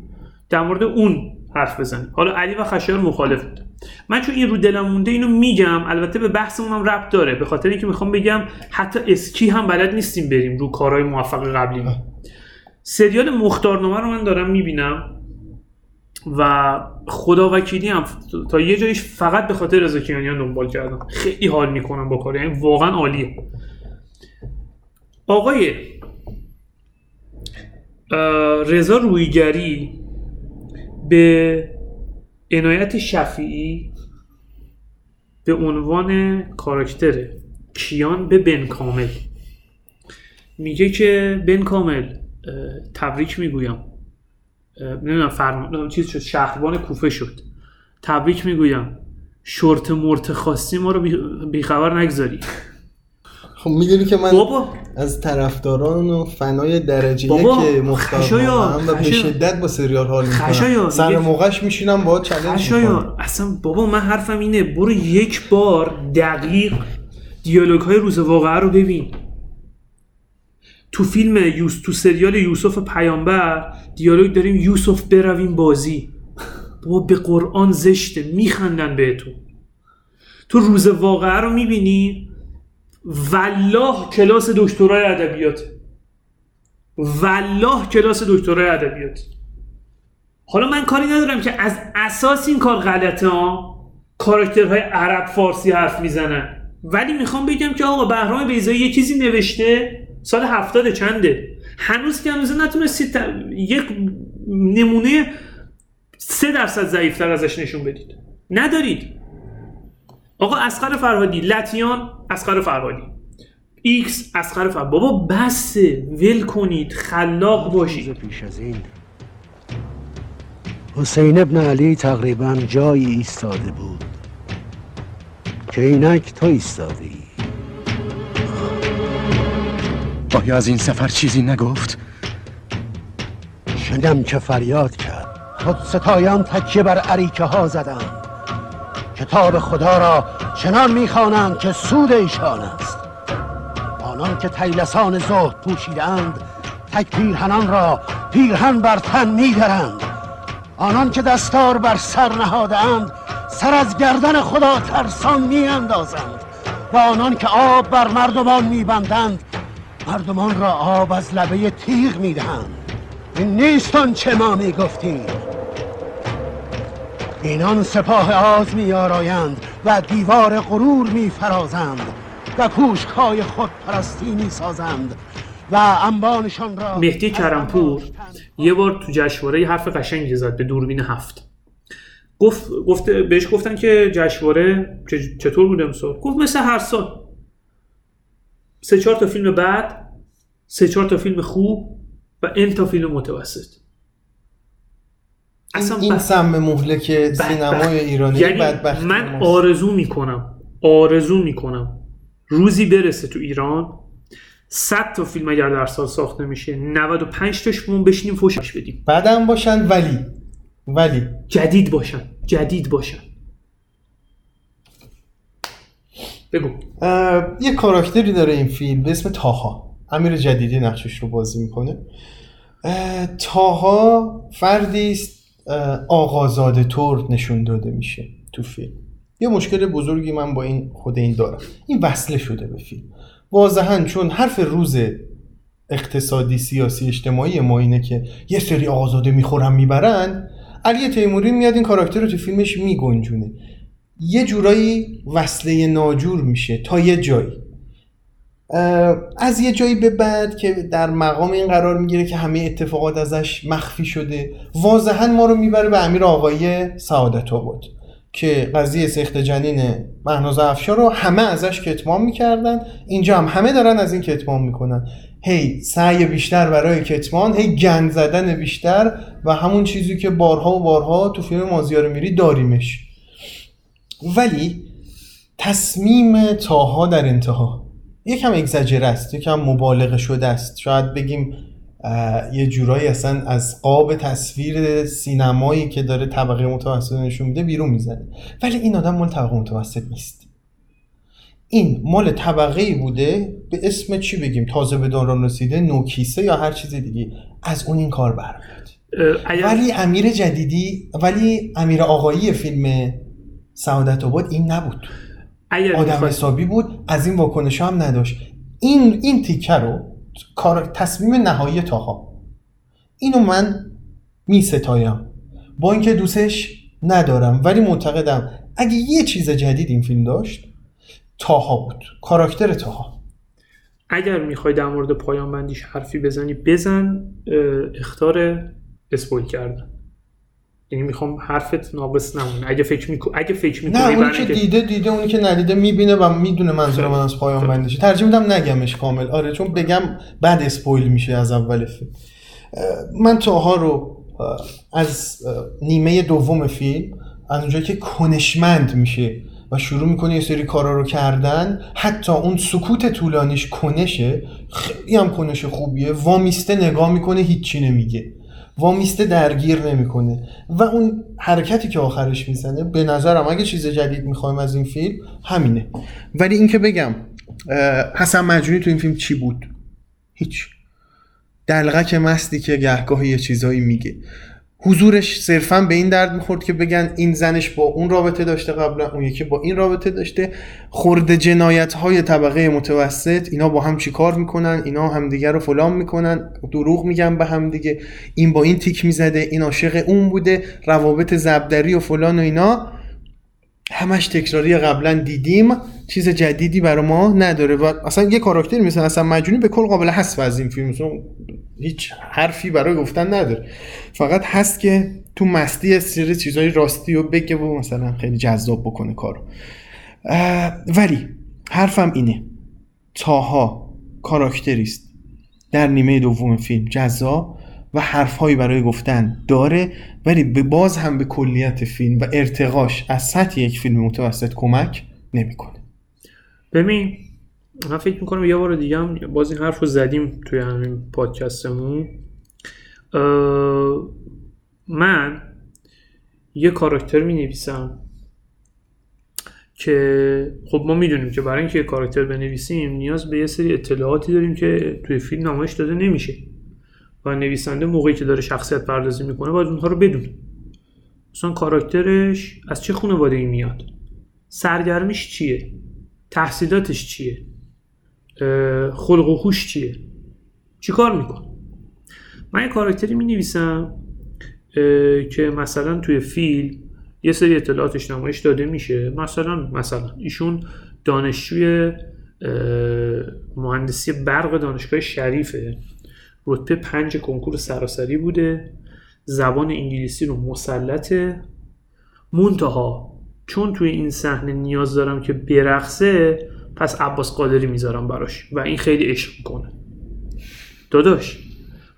در مورد اون حرف بزنیم. حالا علی و خشایار مخالف بود من چون این رو دلم مونده اینو میگم البته به بحثمون هم ربط داره. به خاطر اینکه می‌خوام بگم حتی اسکی هم بلد نیستیم بریم رو کارهای موفق قبلی سریال مختارنامه رو من دارم می‌بینم. و خدا وکیلی هم تا یه جایش فقط به خاطر رضا کیانیان دنبال کردم خیلی حال می‌کنم با کار یعنی واقعا عالیه. آقای رضا رویگری به عنایت شفیعی به عنوان کاراکتر کیان به بن کامل. میگه که بن کامل تبریک می‌گویم. نمی‌دونم فرمان چیز شد شهربان کوفه شد. تبریک می‌گویم. شورت مرت خواستی ما رو بی- بیخبر نگذاری. خب می‌دونی که من بابا. از طرفداران و فنای درجه بابا، یک مختار هم و به. شدت با سریال حال می‌کنم. سر موقعش میشینم با خشایار اصلا بابا من حرفم اینه برو یک بار دقیق دیالوگ های روز واقعه رو ببین. تو فیلم یوس تو سریال یوسف پیامبر دیالوگ داریم یوسف برویم بازی. بابا به قرآن زشته میخندن بهتون. تو روز واقعه رو می‌بینی؟ والله کلاس دکترای ادبیات. والله کلاس دکترای ادبیات. حالا من کاری ندارم که از اساس این کار غلطه ها کاراکترهای عرب فارسی حرف می‌زنن. ولی می‌خوام بگم که آقا بهرام بیزایی یه چیزی نوشته. سال هفتاد چنده. هنوز که هنوز نتونستید ت- یک نمونه سه درصد ضعیفتر ازش نشون بدید. ندارید. آقا اصغر فرهادی لتیان اصغر فرهادی. ایکس اصغر فرهادی بابا بسه ول کنید خلاق باشید. پیش از این حسین ابن علی تقریبا جایی ایستاده بود که اینک تو ایستاده ای آیا از این سفر چیزی نگفت؟ شنیدم که فریاد کرد. خود ستایان تکیه بر عریکه ها زدند کتاب خدا را چنان می‌خوانند که سود ایشان است. آنان که تیلسان زهد پوشیدند تک پیرهنان را پیرهن بر تن میدرند. آنان که دستار بر سر نهادند سر از گردن خدا ترسان میاندازند. و آنان که آب بر مردمان میبندند مردمان را آب از لبه تیغ می‌دهند. این نیست آنچه ما می‌گفتیم. اینان سپاه آز میآرایند و دیوار غرور میفرازند و پوشکای خود پرستی می‌سازند و انبانشان را مهدی کرمپور یه بار تو جشنواره حرف قشنگی زد به دوربین هفت. گفت گفته بهش گفتن که جشنواره چه- چطور بود امسال؟ گفت مثل هر سال. سه چهار تا فیلم بعد سه چهار تا فیلم خوب و ان تا فیلم متوسط. این, این بس- سم مهلک بدبخت. سینمای ایرانی یعنی بدبختی من ماست. آرزو می‌کنم آرزو می‌کنم روزی برسه تو ایران 100 تا فیلم اگر در سال ساخته میشه 95 تاش مون بشینیم فوشش بدیم. بعدم باشن ولی. ولی. جدید باشن جدید باشن. بگو. یه کاراکتری داره این فیلم به اسم تاها. امیر جدیدی نقشش رو بازی می‌کنه. اه، تاها فردی است اه، آقازاده طور نشون داده میشه تو فیلم. یه مشکل بزرگی من با این خود این دارم. این وصله شده به فیلم. واضحا چون حرف روز اقتصادی سیاسی اجتماعی ما اینه که یه سری آقازاده می‌خورن می‌برن علی تیموری میاد این کاراکتر رو تو فیلمش میگنجونه. یه جورایی وصله ناجور میشه تا یه جایی. از یه جایی به بعد که در مقام این قرار می‌گیره که همه اتفاقات ازش مخفی شده واضحا ما رو می‌بره به امیر آقای سعادت آباد که قضیه سخت جنین مهناز افشار رو همه ازش کتمان می‌کردن. اینجا هم همه دارن از این کتمان می‌کنن. هی سعی بیشتر برای کتمان هی گند زدن بیشتر و همون چیزی که بارها و بارها تو فیلم مازیار میری داریمش. ولی تصمیم تاها در انتها. یکم اگزاجر است یکم مبالغه شده است. شاید بگیم یه جورایی اصلا از قاب تصویر سینمایی که داره طبقه متوسط نشون میده بیرون می‌زنه. ولی این آدم مال طبقه متوسط نیست. این مال طبقه ای بوده به اسم چی بگیم؟ تازه به دوران رسیده نوکیسه یا هر چیز دیگه. از اون این کار برمیاد ولی امیر جدیدی ولی امیر آقایی فیلم سعادت آباد این نبود. اگر آدم می‌خوای- حسابی بود از این واکنش هم نداشت. این این تیکه رو کار تصمیم نهایی تاها. اینو من می ستایم با اینکه دوستش ندارم ولی معتقدم اگه یه چیز جدید این فیلم داشت تاها بود. کاراکتر تاها. اگر می‌خوای در مورد پایان بندیش حرفی بزنی بزن اختار اسپویل کردن. یعنی می‌خوام حرفت ناقص نمونه. اگه فکر میکن اگه فکر می‌کنی نه اونی که دیده دیده اونی که ندیده می‌بینه و می‌دونه منظور من از پایان بندیشه. ترجیح میدم نگمش کامل. آره چون بگم بعد اسپویل میشه از اول فیلم. من تاها رو از نیمه دوم فیلم از اونجایی که کنشمند میشه و شروع می‌کنه یه سری کارا رو کردن حتی اون سکوت طولانیش کنشه خیلی هم کنش خوبیه. وامیسته نگاه می‌کنه هیچی نمیگه. وامیسته درگیر نمی‌کنه. و اون حرکتی که آخرش می‌زنه به نظرم اگه چیز جدید می‌خوایم از این فیلم همینه. ولی اینکه بگم حسن مجنونی تو این فیلم چی بود؟ هیچ. دلغک مستی که گهگاه یه چیزایی میگه. حضورش صرفا به این درد می‌خورد که بگن این زنش با اون رابطه داشته قبلا اون یکی با این رابطه داشته. خورده جنایت های طبقه متوسط اینا با هم چیکار می‌کنن؟ اینا همدیگه رو فلان می‌کنن. دروغ میگن به هم دیگه. این با این تیک می‌زده این عاشق اون بوده. روابط زبدری و فلان و اینا. همش تکراری قبلا دیدیم. چیز جدیدی برای ما نداره. و اصلا یه کاراکتری مثل اصلا مجنونی به کل قابل حذف از این فیلم. هیچ حرفی برای گفتن نداره. فقط هست که تو مستی سری چیزای راستی و بگه و مثلا خیلی جذاب بکنه کارو. ولی حرفم اینه. تاها کاراکتری است در نیمه دوم فیلم جذاب و حرفهایی برای گفتن داره ولی به باز هم به کلیت فیلم و ارتقاش از سطح یک فیلم متوسط کمک نمی‌کنه. ببین من فکر می‌کنم یه بار دیگه هم باز این حرف رو زدیم توی همین پادکستمون. من یه کاراکتر می نویسم که خب ما می‌دونیم که برای اینکه یه کاراکتر بنویسیم نیاز به یه سری اطلاعاتی داریم که توی فیلم نمایش داده نمیشه و نویسنده موقعی که داره شخصیت پردازی می‌کنه باید اونها رو بدونه. مثلا کاراکترش از چه خانواده ای میاد؟ سرگرمیش چیه؟ تحصیلاتش چیه؟ خلق و خوش چیه؟ چی کار میکن من یه کاراکتری می نویسم که مثلا توی فیلم یه سری اطلاعاتش نمایش داده میشه. مثلا مثلا ایشون دانشجوی مهندسی برق دانشگاه شریفه. رتبه پنج کنکور سراسری بوده. زبان انگلیسی رو مسلطه. منتها چون توی این صحنه نیاز دارم که برقصه پس عباس قادری می‌ذارم براش و این خیلی عشق می‌کنه. داداش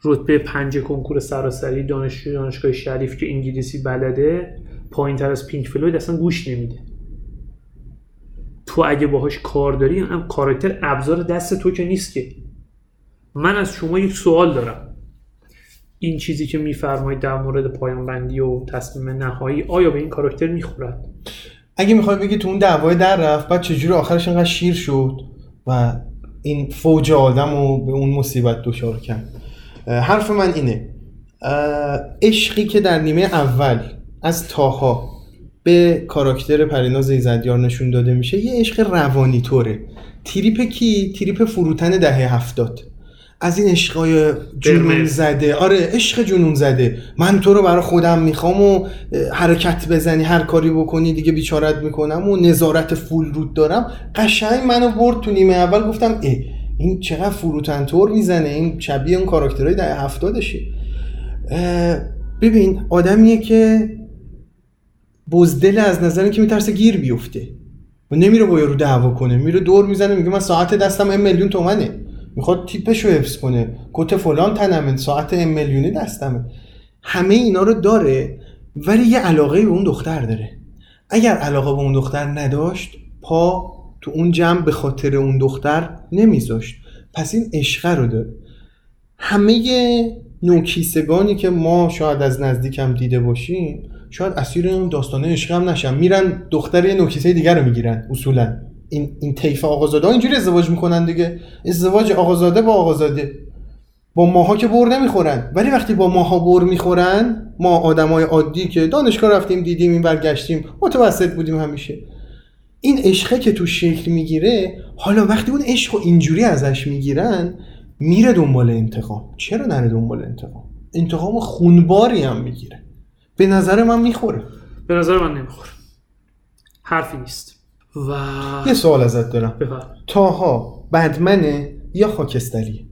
رتبه پنج کنکور سراسری دانشجوی دانشگاه شریف که انگلیسی بلده پایین تر از پینک فلوید اصلا گوش نمیده. تو اگه باهاش کار داری هم کاراکتر ابزار دست تو که نیست که. من از شما یک سوال دارم. این چیزی که میفرمایید در مورد پایان بندی و تصمیم نهایی آیا به این کاراکتر می‌خورد؟ اگه می‌خوای بگی تو اون دعوای در رفت بعد چجوری آخرش اینقدر شیر شد و این فوج آدم رو به اون مصیبت دچار کرد؟ حرف من اینه عشقی که در نیمه اول از تاها به کاراکتر پریناز ایزدیار نشون داده میشه یه عشق روانی طوره. تریپ کی؟ تریپ فروتن دهه هفتاد. از این عشقای جنون. زده. آره عشق جنون زده. من تو رو برای خودم می‌خوام و حرکت بزنی هر کاری بکنی دیگه بیچارت می‌کنم و نظارت فول رود دارم. قشنگ منو برد تو نیمه اول گفتم اه این چقدر فروتن طور می‌زنه؟ این شبیه اون کاراکترهای دهه هفتادشه. ببین آدمیه که بزدل از نظر که میترسه گیر بیفته. و نمیره با یارو دعوا کنه. میره دور می‌زنه میگه من ساعت دستم ام میلیون تومنه. می‌خواد تیپش رو حفظ کنه. کت فلان تنمه. ساعت ام میلیونی دستمه. همه اینا رو داره ولی یه علاقه به اون دختر داره. اگر علاقه به اون دختر نداشت پا تو اون جمع به خاطر اون دختر نمیذاشت. پس این عشقه رو داره. همه نوکیسگانی که ما شاید از نزدیک هم دیده باشیم شاید اسیر اون داستانه عشق هم نشن. میرن دختر یه نوکیسه دیگر رو می‌گیرن اصولا. این این طیف آقازاده ها اینجوری ازدواج می‌کنن دیگه. ازدواج آقازاده با آقازاده. با ماها که بر نمی‌خورن. ولی وقتی با ماها بر می‌خورن ما آدمای عادی که دانشگاه رفتیم دیدیم این برگشتیم متوسط بودیم همیشه. این عشقه که تو شکل می‌گیره حالا وقتی اون عشق اینجوری ازش می‌گیرن میره دنبال انتقام. چرا نره دنبال انتقام؟ انتقام خونباری هم می‌گیره. به نظر من می‌خوره. به نظر من نمی‌خوره. حرفی نیست. و یه سوال ازت دارم. بفرم. تاها بدمنه یا خاکستریه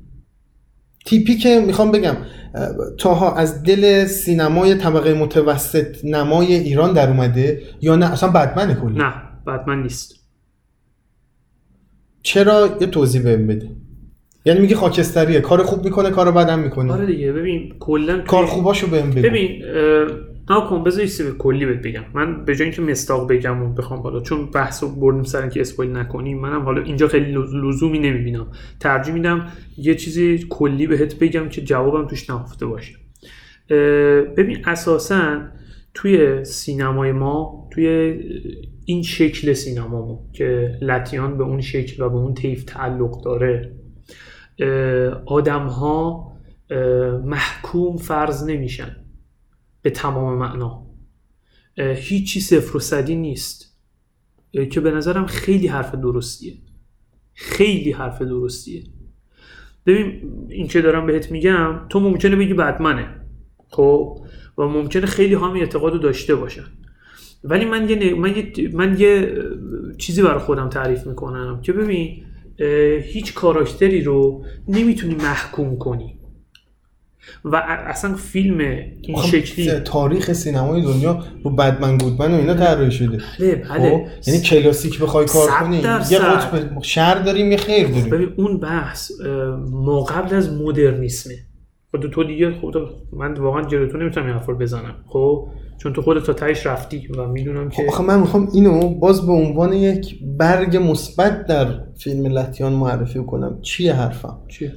تیپی که می‌خوام بگم اه، تاها از دل سینمای طبقه متوسط نمای ایران در اومده یا نه؟ اصلا بدمنه کلی. نه بتمن نیست. چرا؟ یه توضیح بهم بده. یعنی میگه خاکستریه. کار خوب می‌کنه کار بدم می‌کنه. آره دیگه. ببین کلا کار خوباشو بهم بگو. ببین نا کن بذار یه کلی بهت بگم. من به جای اینکه مستاق بگم و بخوام بالا چون بحث رو بردیم سر اینکه اسپویل نکنیم منم حالا اینجا خیلی لز- لزومی نمی‌بینم. ترجیح میدم یه چیزی کلی بهت بگم که جوابم توش نهفته باشه. ببین اساسا توی سینمای ما توی این شکل سینما که لتیان به اون شکل و به اون طیف تعلق داره آدم ها محکوم فرض نمیشن. به تمام معنا. هیچی صفر و صدی نیست. که به نظرم خیلی حرف درستیه. خیلی حرف درستیه. ببین این که دارم بهت میگم تو ممکنه بگی بدمنه خب؟ و ممکنه خیلی هم اعتقاد داشته باشن. ولی من یه, من یه, من یه چیزی برای خودم تعریف می‌کنم که ببین هیچ کاراکتری رو نمی‌تونی محکوم کنی. و اصلا فیلم این شکلی. تاریخ سینمای دنیا با بدمن گودمن و اینا طراحی شده. بله خب بله یعنی کلاسیک بخوای کار کنی یه. قطب شر داریم یه خیر داریم. ببین اون بحث ما قبل از مدرنیسمه. خود تو دیگه خود من واقعا جلوی تو نمی‌تونم این حرف رو بزنم. خب چون تو خودت تا تهش رفتی و می‌دونم که آخه من می‌خوام اینو باز به عنوان یک برگ مثبت در فیلم لتیان معرفی کنم. چیه حرفم؟ چیه؟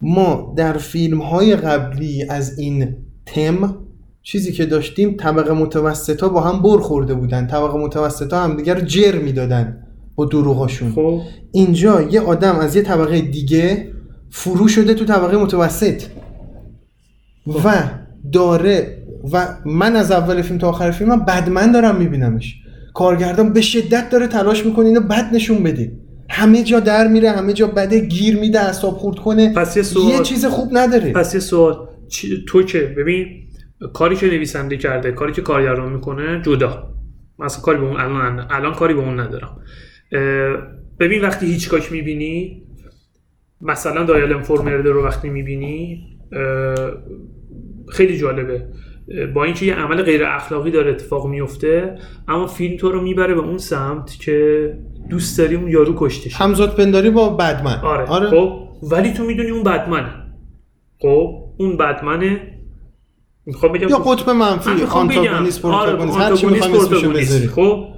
ما در فیلم های قبلی از این تم چیزی که داشتیم طبقه متوسطا با هم بر خورده بودن. طبقه متوسطا هم دیگر جر می‌دادن با دروغاشون. خب. اینجا یه آدم از یه طبقه دیگه فرو شده تو طبقه متوسط. و داره و من از اول فیلم تا آخر فیلم من بدمن دارم میبینمش. کارگردان به شدت داره تلاش می‌کنه اینو بد نشون بده. همه جا در میره همه جا بده گیر میده اعصاب خورد کنه. پس یه سوال. یه چیز خوب نداره. پس یه سوال. چی- تو که ببین کاری که نویسنده کرده کاری که کارگردان می‌کنه جدا. مثلا کاری به اون الان الان کاری به اون ندارم. ببین وقتی هیچکاک می‌بینی مثلا دایل انفورمرده رو وقتی می‌بینی خیلی جالبه. با اینکه یه عمل غیر اخلاقی داره اتفاق میفته اما فیلم تو رو می‌بره به اون سمت که دوست داری اون یارو کشته شه. همزاد پنداری با بدمن. آره. خب ولی تو می‌دونی اون بدمنه. خب اون بدمنه. می‌خوام بگم یا قطب من منفی آنتاگونیست آره پروتاگونیست. هر چی می‌خوام خب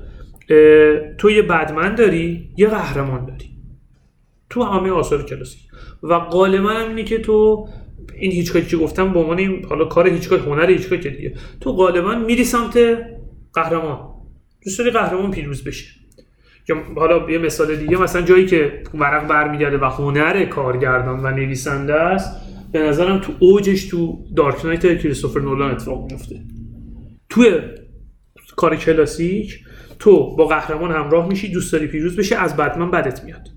تو یه بدمن داری یه قهرمان داری. تو همه آثار کلاسیک. و غالبا هم اینه که تو این هیچکاکی که گفتم به عنوان این حالا کار هیچکاک هنر هیچکاک دیگه. تو غالبا میری سمت قهرمان. دوست داری قهرمان پیروز بشه. یا حالا یه مثال دیگه مثلا جایی که ورق برمیگرده و هنر کارگردان و نویسنده است به نظرم تو اوجش تو دارک نایت کریستوفر نولان اتفاق میفته. توی کار کلاسیک تو با قهرمان همراه میشی دوست داری پیروز بشه از بتمن بدت میاد.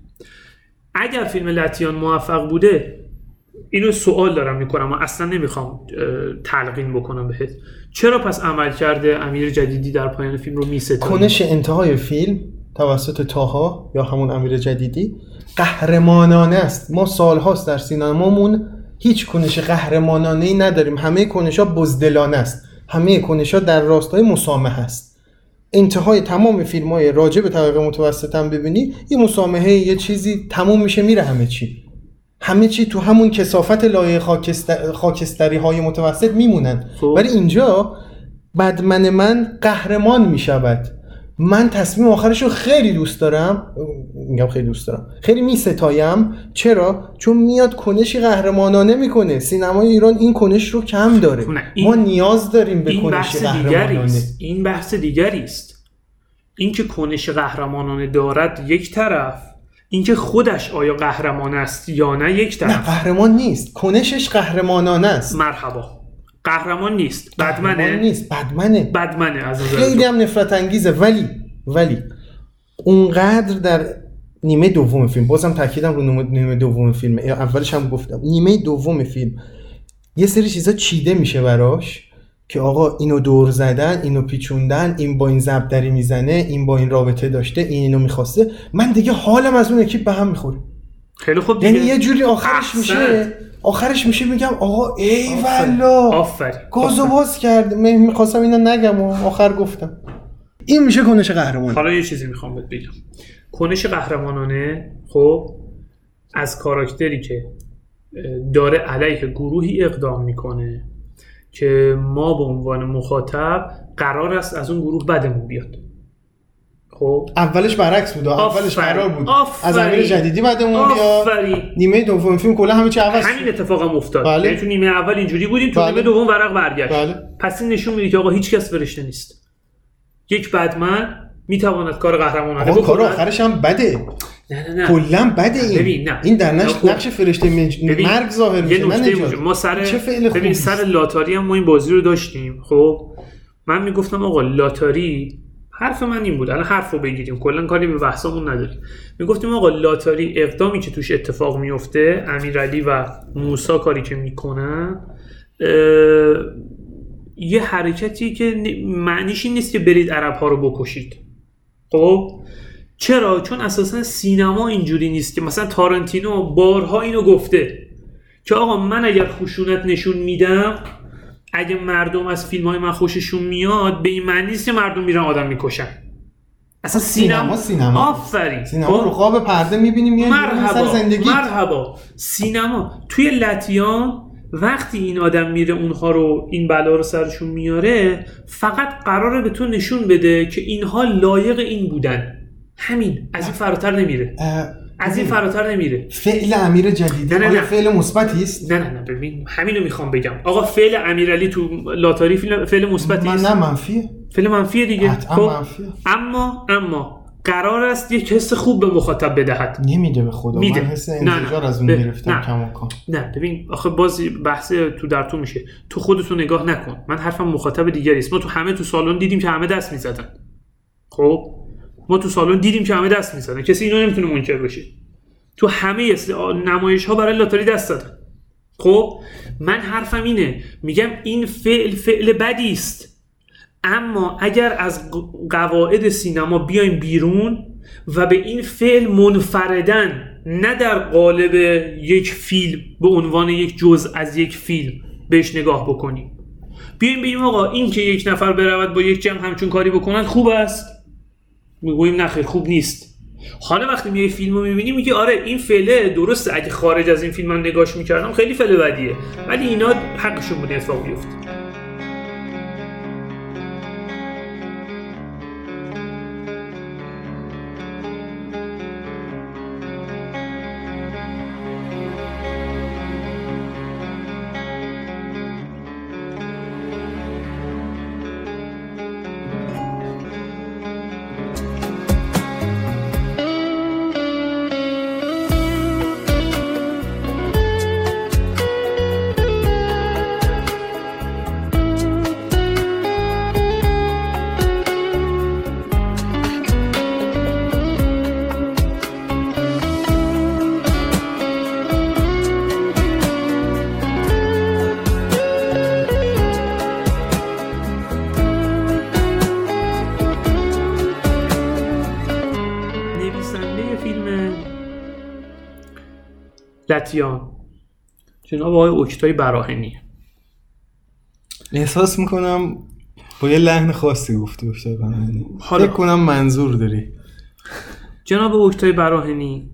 اگر فیلم لتیان موفق بوده اینو سوال دارم می‌کنم و اصلا نمی‌خوام تلقین بکنم بهت. چرا پس عمل کرده امیر جدیدی در پایان فیلم رو میسته کنش انتهای فیلم توسط تاها یا همون امیر جدیدی قهرمانانه است. ما سالهاست در سینمامون هیچ کنش قهرمانانه ای نداریم. همه کنش ها بزدلانه است. همه کنش ها در راستای مسامحه است. انتهای تمام فیلم های راجع به طبقه متوسط هم ببینی یه مسامحه یه چیزی تموم میشه میره همه چی. همه چی تو همون کسافت لایه خاکستر... خاکستری های متوسط میمونن. خب. ولی اینجا بدمن من قهرمان می‌شود. من تصمیم آخرش رو خیلی دوست دارم. میگم خیلی دوست دارم. خیلی میستایم. چرا؟ چون میاد کنشی قهرمانانه می‌کنه. سینمای ایران این کنش رو کم داره. نه، این- ما نیاز داریم به این کنش قهرمانانه است. این بحث دیگری است. اینکه کنش قهرمانانه دارد یک طرف اینکه خودش آیا قهرمان است یا نه یک نه طرف. قهرمان نیست. کنشش قهرمانانه است. مرحبا. قهرمان نیست. قهرمان بدمنه نیست بدمنه. بدمنه از خیلی. هم نفرت انگیزه. ولی ولی اونقدر در نیمه دوم فیلم بازم تاکیدم رو نیمه- دوم فیلم. اولش هم گفتم. نیمه دوم فیلم. یه سری چیزا چیده میشه براش که آقا اینو دور زدن اینو پیچوندن این با این زبدری می‌زنه این با این رابطه داشته این اینو می‌خواسته. من دیگه حالم از اون اکیپ به هم می‌خوره. خیلی خوب یعنی دیگه. یه جوری آخرش. میشه. آخرش میشه میگم آقا ای والا گازو باز کرد من می‌خواستم اینو نگم و آخر گفتم. این میشه کنش قهرمان. حالا یه چیزی می‌خوام بهت بگم. کنش قهرمانانه خب از کاراکتری که داره علیه گروهی اقدام می‌کنه که ما به عنوان مخاطب قرار است از اون گروه بدمون بیاد. خب اولش برعکس بود اولش. قرار بود آفرین. از امیر جدیدی بعدمون آفرین نیمه دوم فیلم کلا همه چی عوض همین اتفاق هم افتاد بله. یعنی تو نیمه اول اینجوری بودیم تو بله. نیمه دوم ورق برگشت بله. پس این نشون میده که آقا هیچ کس فرشته نیست یک بدمن می‌تواند کار قهرمانانه آقا کار. آخرش هم بده نه نه نه کلا بده این ببین، نه. این در نقش, خب. نقش فرشته مرگ ظاهر میشه نه ما سر ببین. سر لاتاری هم ما این بازی رو داشتیم خب من می‌گفتم آقا لاتاری حرف من این بود. الان حرف رو بگیریم. کلا کاری به بحثمون نداریم. می‌گفتیم آقا لاتاری اقدامی که توش اتفاق میفته امیرعلی و موسا کاری که می‌کنن یه حرکتی که ن- معنیش این نیست که برید عرب ها رو بکشید. خب؟ چرا؟ چون اساسا سینما اینجوری نیست که مثلا تارنتینو بارها اینو گفته که آقا من اگر خشونت نشون میدم اگه مردم از فیلم های من خوششون میاد به این معنی نیست که مردم میرن آدم می‌کشن. اصلا سینما- سینما سینما. آفرین. سینما خب؟ رو خواب پرده می‌بینیم یه مرحبا. زندگی. مرحبا. سینما. توی لتیان وقتی این آدم میره اونها رو این بلا رو سرشون میاره فقط قراره به تو نشون بده که اینها لایق این بودن. همین. از این فراتر نمیره. از این فراتر نمیره. فعل امیر جدیدی نه، نه، نه. فعل مثبتی است؟ نه نه نه ببین همینو می‌خوام بگم. آقا فعل امیرعلی تو لاتاری فعل مثبتی من است؟ نه منفیه. فعل منفیه دیگه. خب منفیه. اما اما قرار است یک حس خوب به مخاطب بدهد. نمیده به خدا. میده. من حس. انزجار از اون گرفتم نه. کماکان. نه ببین آخه باز بحث تو در تو میشه. تو خودتو نگاه نکن. من حرفم مخاطب دیگری است. ما تو همه تو سالن دیدیم که همه دست می‌زدن. خب؟ ما تو سالن دیدیم که همه دست می‌زدن کسی اینو نمی‌تونه منکر بشه. تو همه نمایش ها برای لاتاری دست دادن. خب من حرفم اینه. میگم این فعل فعل بدی است. اما اگر از قواعد سینما بیایم بیرون و به این فعل منفردن نه در قالب یک فیلم به عنوان یک جزء از یک فیلم بهش نگاه بکنیم. بیایم بگیم آقا این که یک نفر برود با یک جمع همچون کاری بکنن خوب است. می‌گوییم نه خیر خوب نیست. حالا وقتی میای فیلم رو می‌بینی میگی آره این فعله درسته. اگه خارج از این فیلم من نگاش می‌کردم خیلی فعل بدیه. ولی اینا حقشون بوده اتفاق بیفته. لتیان جناب آقای اکتای براهنی. احساس می‌کنم با یه لحن خاصی گفتی اکتای براهنی. حالا. فکر کنم منظور داری. جناب اکتای براهنی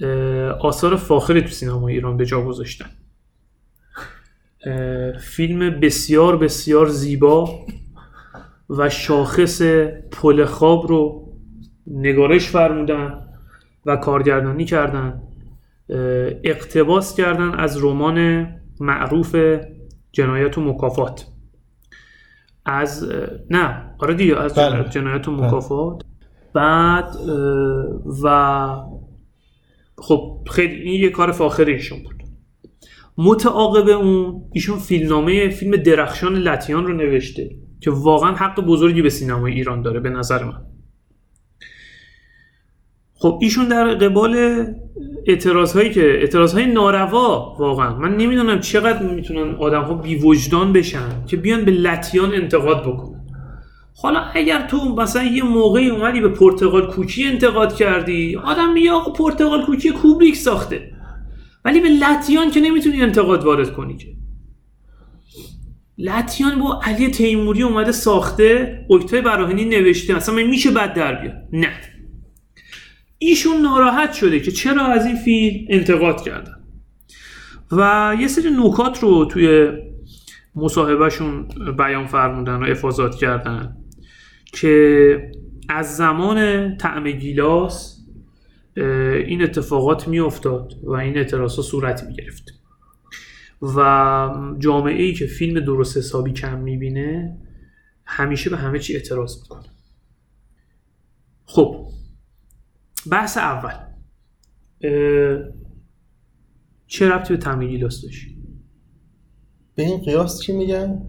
اه، آثار فاخری تو سینما ایران به جا گذاشتن. فیلم بسیار بسیار زیبا و شاخص پل خواب رو نگارش فرمودن و کارگردانی کردن. اقتباس کردن از رمان معروف جنایت و مکافات از نه آره دیگه از بله. جنایت و بله. مکافات بعد اه، و خب خیلی این یه کار فاخری ایشون بود متعاقب اون ایشون فیلمنامه فیلم درخشان لتیان رو نوشته که واقعا حق بزرگی به سینمای ایران داره به نظر من خب ایشون در قبال اعتراض هایی که اعتراض های ناروا واقعا. من نمی‌دونم چقدر می‌تونن آدم ها بی وجدان بشن که بیان به لتیان انتقاد بکنن. حالا اگر تو مثلا یه موقعی اومدی به پرتغال کوکی انتقاد کردی آدم میگه آقا پرتغال کوکی کوبریک ساخته. ولی به لتیان که نمی‌تونی انتقاد وارد کنی که. لتیان با علی تیموری اومده ساخته اکتای براهنی نوشته اصلا میشه بد در بیاد؟ نه. ایشون ناراحت شده که چرا از این فیلم انتقاد کردن. و یه سری نکات رو توی مصاحبهشون بیان فرمودن و افاظات کردن که از زمان طعم گیلاس این اتفاقات میافتاد و این اعتراض صورت می گرفت و جامعه ای که فیلم درست حسابی کم می‌بینه همیشه به همه چی اعتراض می‌کنه. خب بحث اول. چه ربطی به طعم گیلاس داشت؟ به این قیاس چی میگن؟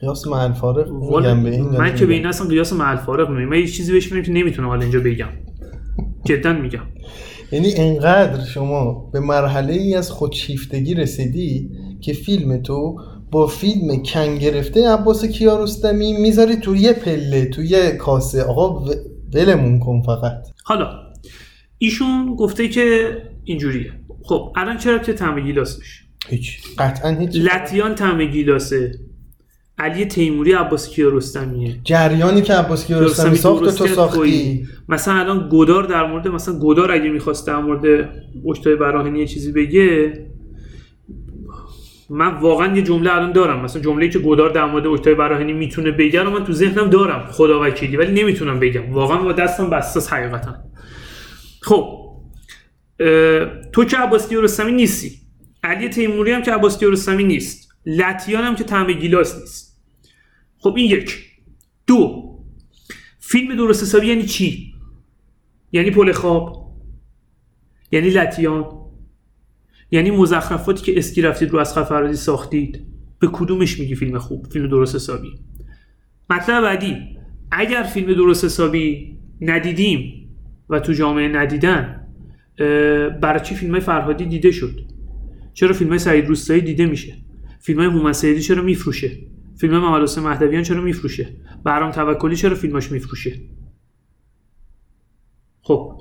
قیاس محل فارق والا میگن به این من که به این اصلا قیاس محل فارق نمیم من یه چیزی بهش میگم که نمی‌تونم حالا اینجا بگم. جدا میگم. یعنی انقدر شما به مرحله ای از خودشیفتگی رسیدی که فیلم تو با فیلم کن گرفته عباس کیارستمی می‌ذاری تو یه پله تو یه کاسه. آقا ولمون کن فقط. حالا ایشون گفته که اینجوریه. خب الان چرا که طعم گیلاس داشت هیچ. قطعا هیچ. لتیان طعم گیلاسه. علی تیموری عباس کیارستمیه. جریانی که عباس کیارستمی ساخت تو ساختی. مثلا الان گدار در مورد مثلا گدار اگه می‌خواست در مورد اکتای براهنی چیزی بگه من واقعا یه جمله الان دارم. مثلا جمله‌ای که گدار در مورد اکتای براهنی می‌تونه بگه رو من تو ذهنم دارم. خدا وکیلی ولی نمی‌تونم بگم. واقعا با دستم بسته است حقیقتا. خب تو که عباس کیارستمی نیستی. علی تیموری هم که عباس کیارستمی نیست. لتیان هم که طعم گیلاس نیست. خب این یک. دو. فیلم درست حسابی یعنی چی؟ یعنی پل خواب؟ یعنی لتیان یعنی مزخرفاتی که اسکی رفتید رو از فرادی ساختید به کدومش میگی فیلم خوب فیلم درست حسابی؟ مطلب بعدی اگر فیلم درست حسابی ندیدیم و تو جامعه ندیدن برای چی فیلم فرهادی دیده شد؟ چرا فیلم سعید روستایی دیده میشه؟ فیلم هومن سیدی چرا میفروشه؟ فیلم محمد حسین مهدویان چرا میفروشه؟ برام توکلی چرا فیلماش میفروشه؟ خب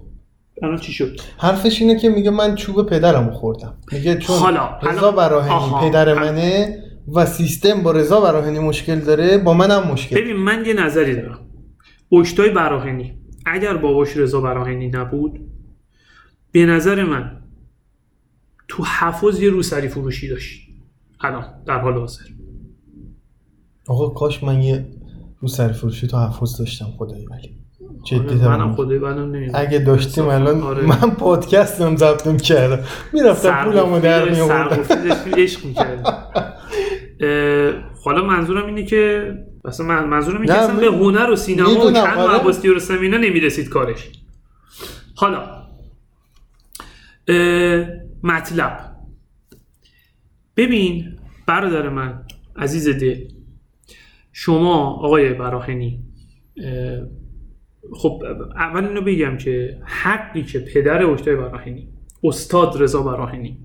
الان چی شد؟ حرفش اینه که میگه من چوب پدرمو خوردم. میگه چون حالا، رضا براهنی. پدر منه و سیستم با رضا براهنی مشکل داره با منم مشکل ببین من یه نظری دارم. اکتای براهنی اگر باباش رضا براهنی نبود به نظر من تو حفظ یه روسری فروشی داشت. الان در حال حاضر. آقا کاش من یه رو سر فروشی تو حفظ داشتم خدایی ولی. جدی آره، منم. خدای بدم نمیاد اگه داشتیم الان آره. من پادکستم ضبط می‌کردم می‌رفتم پولمو در سرقفلی داشتیم عشق می‌کردیم (laughs) حالا منظورم اینه که مثلا من منظورم اینه که اصلا می- به هنر و سینما و کن و آره. عباس کیارستمی اینا نمی‌رسید کارش حالا مطلب ببین برادر من عزیز دل شما آقای براهنی اه، خب اول اینو بگم که حقی که پدر اکتای براهنی استاد رضا براهنی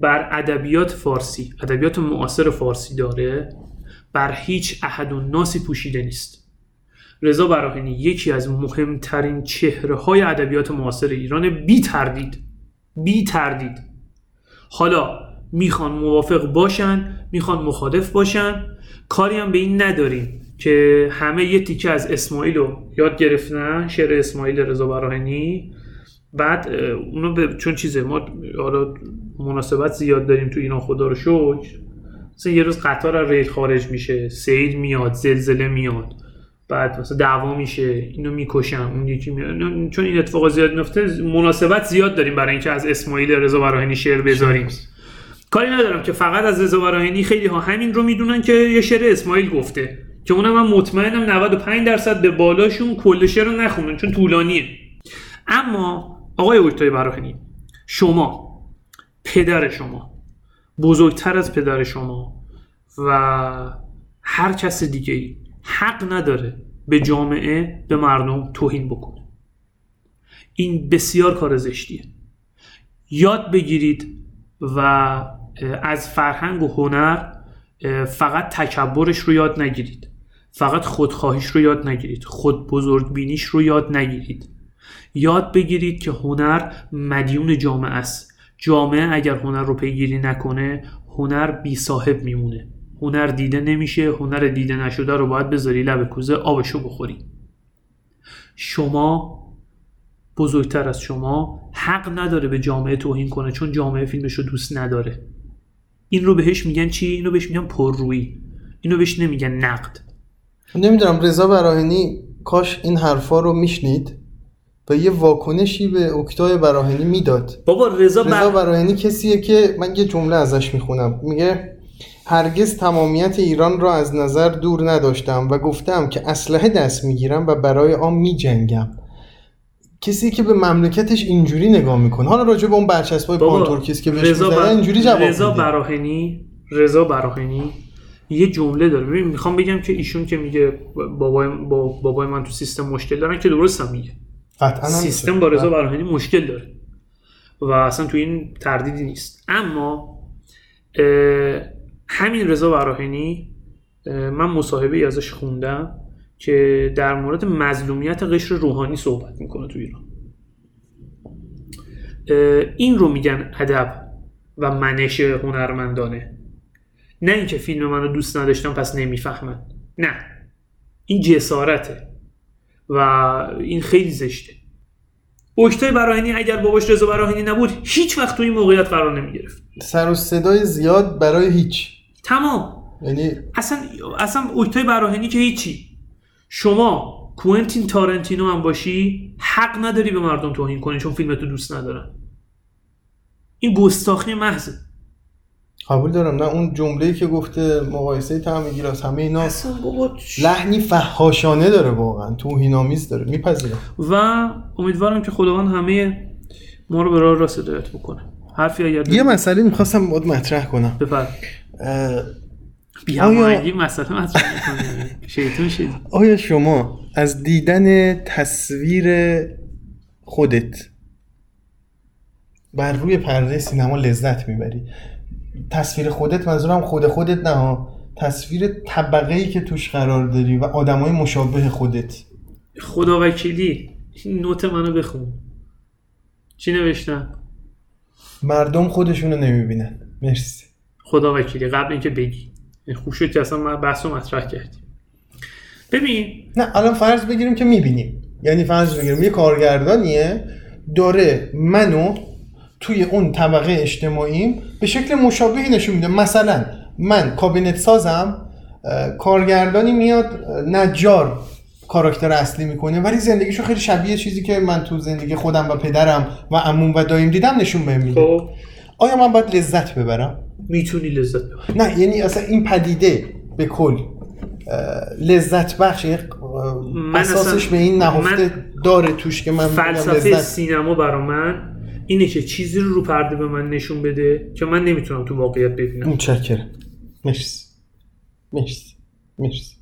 بر ادبیات فارسی ادبیات معاصر فارسی داره بر هیچ احد و ناسی پوشیده نیست. رضا براهنی یکی از مهمترین چهره های ادبیات معاصر ایران بی تردید بی تردید. حالا می‌خوان موافق باشن می‌خوان مخالف باشن کاری هم به این نداریم. که همه یه تیکه از اسماعیل رو یاد گرفتن شعر اسماعیل رضا براهنی. بعد اونو به چون چیزه ما حالا مناسبت زیاد داریم تو اینا خدا رو شکر. مثلا یه روز قطار از ریل خارج میشه سیل میاد زلزله میاد. بعد مثلا دعوا میشه اینو می‌کشن اون یکی میاد چون این اتفاق زیاد میفته مناسبت زیاد داریم برای اینکه از اسماعیل رضا براهنی شعر بذاریم. کاری ندارم که فقط از رضا براهنی خیلی ها همین رو می‌دونن که یه شعر اسماعیل گفته. که اونم من مطمئنم 95 درصد به بالاشون کل شعر رو نخوندن چون طولانیه. اما آقای اوکتای براهنی شما پدر شما بزرگتر از پدر شما و هر کس دیگه ای حق نداره به جامعه به مردم توهین بکنه. این بسیار کار زشتیه. یاد بگیرید و از فرهنگ و هنر فقط تکبرش رو یاد نگیرید. فقط خودخواهیش رو یاد نگیرید. خود بزرگ بینیش رو یاد نگیرید. یاد بگیرید که هنر مدیون جامعه است. جامعه اگر هنر رو پیگیری نکنه هنر بی صاحب میمونه. هنر دیده نمیشه هنر دیده نشده رو باید بذاری لب کوزه آبشو بخوری. شما بزرگتر از شما حق نداره به جامعه توهین کنه چون جامعه فیلمش رو دوست نداره. این رو بهش میگن چی؟ اینو بهش میگن پررویی. اینو بهش نمیگن نقد. نمی‌دونم رضا براهنی کاش این حرفا رو میشنید. و یه واکنشی به اکتای براهنی می‌داد. بابا رضا, رضا بر... براهنی کسیه که من یه جمله ازش می‌خونم. میگه هرگز تمامیت ایران را از نظر دور نداشتم و گفتم که اسلحه دست می‌گیرم و برای آن میجنگم. کسی که به مملکتش اینجوری نگاه می‌کنه. حالا راجع به اون برچسبای بابا پان ترکیست که بهش رضا بر- اینجوری جواب رضا براهنی رضا براهنی یه جمله داره. ببین می‌خوام بگم که ایشون که میگه بابای با بابای من تو سیستم مشکل دارن که درست هم میگه. قطعا سیستم. با رضا براهنی مشکل داره. و اصلا تو این تردیدی نیست. اما همین رضا براهنی اه، من مصاحبه ای ازش خوندم که در مورد مظلومیت قشر روحانی صحبت می‌کنه تو ایران. این رو میگن ادب و منش هنرمندانه. نه اینکه فیلم من رو دوست نداشتم پس نمی‌فهمن نه. این جسارته. و این خیلی زشته. اکتای براهنی اگر باباش رضا براهنی نبود هیچ وقت تو این موقعیت قرار نمی‌گرفت. سر و صدای زیاد برای هیچ. تمام. یعنی اصلا اصلا اکتای براهنی که هیچی. شما کوئنتین تارنتینو هم باشی حق نداری به مردم توهین کنی چون فیلمتو دوست ندارن. این گستاخی محضه. قبول دارم. نه اون جمله‌ای که گفته مقایسه طعم گیلاس همه اینا لحنی فحاشانه داره واقعا. توهین‌آمیز داره. میپذیرم. و امیدوارم که خداوند همه ما رو به راه راست هدایت بکنه. حرفی اگر یه مسئله می‌خواستم باید مطرح کنم. بفرم. اه، بیاماهنگی مسئله مطرح می‌کنی. شیطون شدی آیا شما از دیدن تصویر خودت بر روی پرده سینما لذت می‌بری؟ تصویر خودت منظورم خود خودت نه. تصویر طبقه ای که توش قرار داری و آدمای مشابه خودت. خدا وکیلی این نوت منو بخون. چی نوشتم؟ مردم خودشونو نمی‌بینن. مرسی. خدا وکیلی قبل اینکه بگی. خوب شد که اصلا من بحث رو مطرح کردیم. ببین نه الان فرض بگیریم که می‌بینیم. یعنی فرض بگیریم یه کارگردانیه داره منو توی اون طبقه اجتماعیم به شکل مشابهی نشون میده. مثلا من کابینت سازم کارگردانی میاد نجار کاراکتر اصلی می‌کنه ولی زندگیشو خیلی شبیه چیزی که من تو زندگی خودم و پدرم و عموم و دایم دیدم نشون بهم میده. خب. آیا من باید لذت ببرم؟ می‌تونی لذت ببری. نه یعنی اصلا این پدیده به کل لذت بخش یعنی، من اساسش اصلا- به این نهفته من داره توش که من فلسفه لذت. سینما برا من اینه که چیزی رو رو پرده به من نشون بده که من نمی‌تونم تو واقعیت ببینم. متشکرم. مرسی. مرسی. مرسی.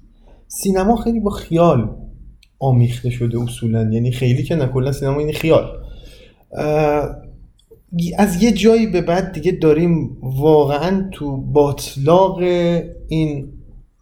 سینما خیلی با خیال آمیخته شده اصولا. یعنی خیلی که نه کلا سینما این خیال. از یه جایی به بعد دیگه داریم واقعا تو باطلاق این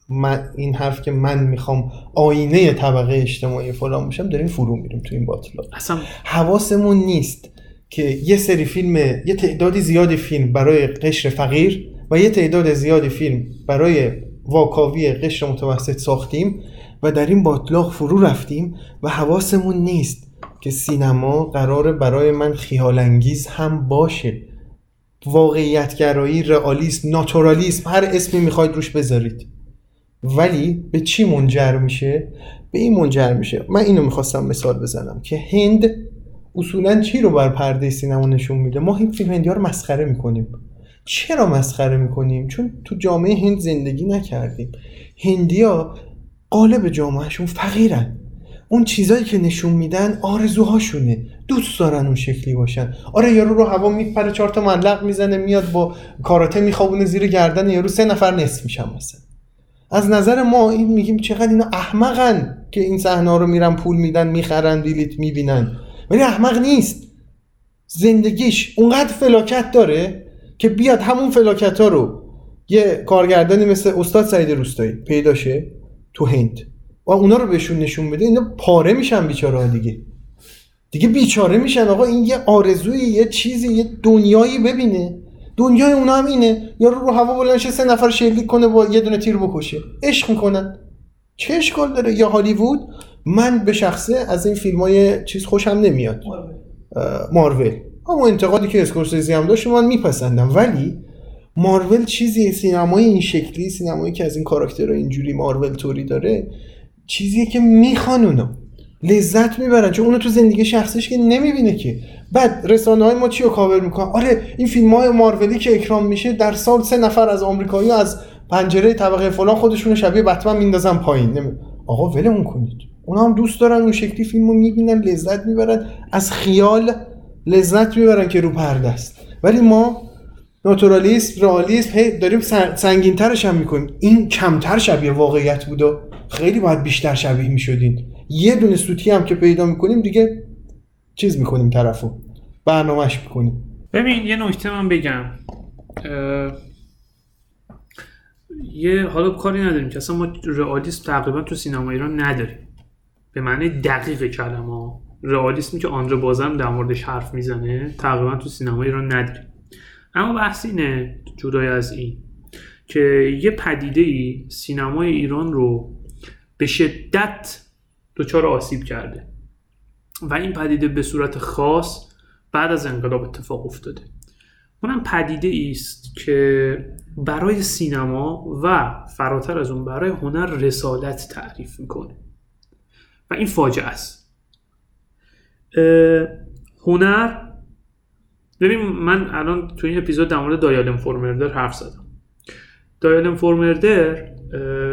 من این حرف که من می‌خوام آینه طبقه اجتماعی فلان باشم داریم فرو میریم تو این باطلاق. اصلا حواسمون نیست. که یه سری فیلم یه تعدادی زیادی فیلم برای قشر فقیر و یه تعداد زیادی فیلم برای واکاوی قشر متوسط ساختیم و در این باطلاق فرو رفتیم و حواسمون نیست که سینما قرار برای من خیال انگیز هم باشه. واقعیتگرایی رئالیسم ناتورالیسم هر اسمی می‌خواید روش بذارید. ولی به چی منجر میشه؟ به این منجر میشه. من اینو می‌خواستم مثال بزنم که هند اصولا چی رو بر پرده سینما نشون میده؟ ما این فیلم هندی رو مسخره می‌کنیم. چرا مسخره می‌کنیم؟ چون تو جامعه هند زندگی نکردیم. هندیا قالب جامعهشون فقیرن. اون چیزایی که نشون میدن آرزوهاشونه. دوست دارن اون شکلی باشن. آره یارو رو هوا میپره چهار تا معلق می‌زنه میاد با کاراته میخوابونه زیر گردن یارو سه نفر نصف میشن مثلا. از نظر ما این میگیم چقدر اینا احمقن که این صحنه رو میرن پول میدن می‌خرن بلیت می‌بینن. ولی احمق نیست. زندگیش اونقدر فلاکت داره که بیاد همون فلاکت ها رو. یه کارگردانی مثل استاد سعید روستایی پیدا شه تو هند. و اونا رو بهشون نشون بده اینا پاره میشن بیچاره دیگه. دیگه بیچاره میشن. آقا این یه آرزوی یه چیزی یه دنیایی ببینه. دنیای اونا هم اینه. یا رو هوا بلندش سه نفر شلیک کنه با یه دونه تیر بکشه. عشق می‌کنن. چه اشکال داره؟ یا هالیوود؟ من به شخصه از این فیلم های چیز خوشم نمیاد. مارول. اما انتقادی که اسکورسیزی هم داشت من میپسندم. ولی مارول چیزی سینمای این شکلی سینمایی که از این کاراکترها اینجوری مارول توری داره چیزیه که می‌خوان اونا. لذت می‌برن. چون اونو تو زندگی شخصیش که نمی‌بینه که. بعد رسانه های ما چی رو کاور می‌کنن؟ آره این فیلم های مارولی که اکرام میشه در سال سه نفر از آمریکایی از پنجره طبقه فلان خودشون شبیه بتمن میندازن پایین. نمی... آقا ولمون کنید. اونا هم دوست دارن اون شکلی فیلمو می‌بینن لذت می‌برن از خیال لذت می‌برن که رو پرده است. ولی ما ناتورالیسم رئالیسم هی داریم سنگین ترش هم می‌کنیم. این کمتر شبیه واقعیت بود و خیلی باید بیشتر شبیه می‌شدین. یه دونه سوتی هم که پیدا می‌کنیم دیگه چیز می‌کنیم طرفو. برنامهش می‌کنیم. ببین یه نکته من بگم. یه حالا کاری نداریم که اصلا ما رئالیسم تقریبا تو سینما ایران نداریم. به معنی دقیق کلمه. رئالیسمی که آندره بازم در موردش حرف می‌زنه تقریبا تو سینما ایران نداریم. اما بحث اینه جدای از این که یه پدیده ای سینمای ایران رو به شدت دچار آسیب کرده. و این پدیده به صورت خاص بعد از انقلاب اتفاق افتاده. اونم پدیده است که برای سینما و فراتر از اون برای هنر رسالت تعریف می‌کنه. و این فاجعه است. هنر ببین من الان تو این اپیزود در مورد دایال انفورمردر حرف زدم. دایال انفورمردر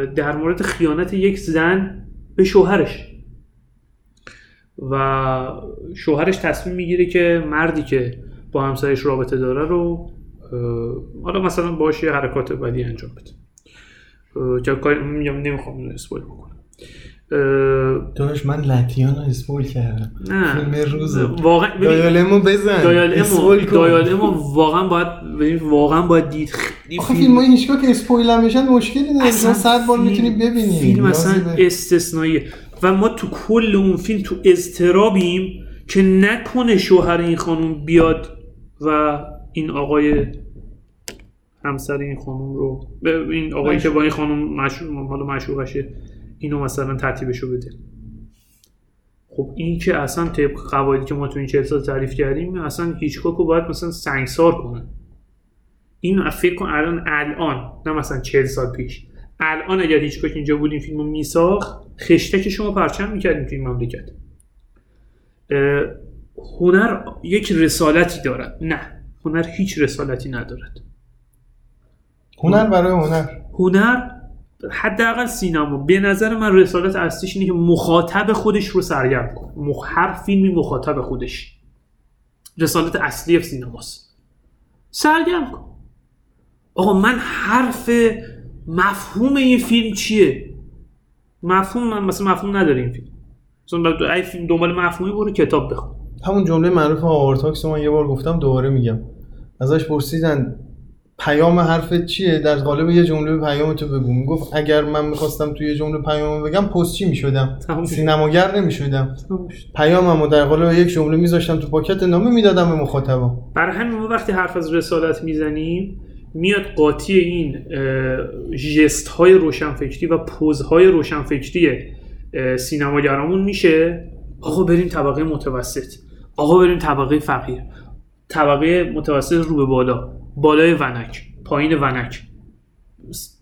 در مورد خیانت یک زن به شوهرش. و شوهرش تصمیم می‌گیره که مردی که با همسرش رابطه داره رو حالا مثلا باش یه حرکات بدی انجام بده. که کاری نمی‌خوام اسپویل بکنم. داشت من لاتیان رو اسپول کردم. نه. فیلم روز واقعا دایالمو بزن. دایالمو دایالمو واقعا باید واقعا باید دید. خیلی آخه فیلم های هیچگاه که اسپویل هم بشن مشکلی نداره. اصلا صد بار می‌تونی ببینی. فیلم اصلا استثنائیه. و ما تو کل اون فیلم تو اضطرابیم که نکنه شوهر این خانم بیاد و این آقای همسر این خانم رو این آقایی که با این خانم مشهور حالا مشهورشه اینو مثلا ترتیبشو بده. خب این که اصلا طبق قواعدی که ما تو این 40 سال تعریف کردیم اصلا هیچکاک رو باید مثلا سنگسار کنن این فکر کن الان الان نه مثلا 40 سال پیش. الان اگر هیچکاک اینجا بود این فیلمو میساخت خشتک شما پرچم می‌کردیم تو این مملکت. هنر یک رسالتی دارد. نه هنر هیچ رسالتی ندارد. هنر برای هنر. هنر حداقل سینما. به نظر من رسالت اصلیش اینه که مخاطب خودش رو سرگرم کنه مخ... هر فیلمی مخاطب خودش. رسالت اصلی سینماست. سرگرم کن. آقا من حرف مفهوم این فیلم چیه؟ مفهوم من مثلا مفهوم نداره این فیلم. مثلا ای فیلم دنبال مفهومی برو کتاب بخون. همون جمله معروف آورتاکس من یه بار گفتم دوباره میگم. ازش پرسیدن پیام حرفت چیه؟ در قالب یه جمله پیام تو بگو. می‌گفت اگر من می‌خواستم توی یه جمله پیام بگم پستچی می‌شدم. سینماگر نمی‌شدم. پیاممو در قالب یک جمله میذاشتم تو پاکت نامه می‌دادم به مخاطبا. برای همین ما وقتی حرف از رسالت می‌زنیم میاد قاطی این ژست های روشنفکری و پوزهای روشنفکری اه، سینماگرامون میشه. آقا بریم طبقه متوسط. آقا بریم طبقه فقیر طبقه متوسط رو به بالا. بالای ونک پایین ونک.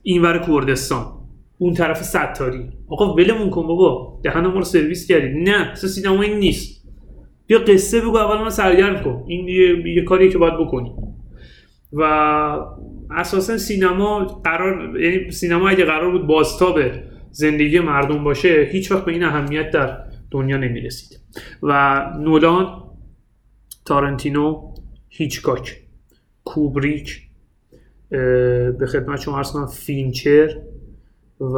اینور کردستان. اون طرف ستاری. آقا ولمون کن بابا. دهن ما رو سرویس کردی. نه اصلا سینما این نیست. بیا قصه بگو اول من سرگرم کن. این یه, یه کاریه که باید بکنی. و اساسا سینما قرار یعنی سینما اگه قرار بود بازتاب زندگی مردم باشه هیچ وقت به این اهمیت در دنیا نمی‌رسید. و نولان تارنتینو هیچکاک. کوبریک به خدمت شما عرض کنم فینچر و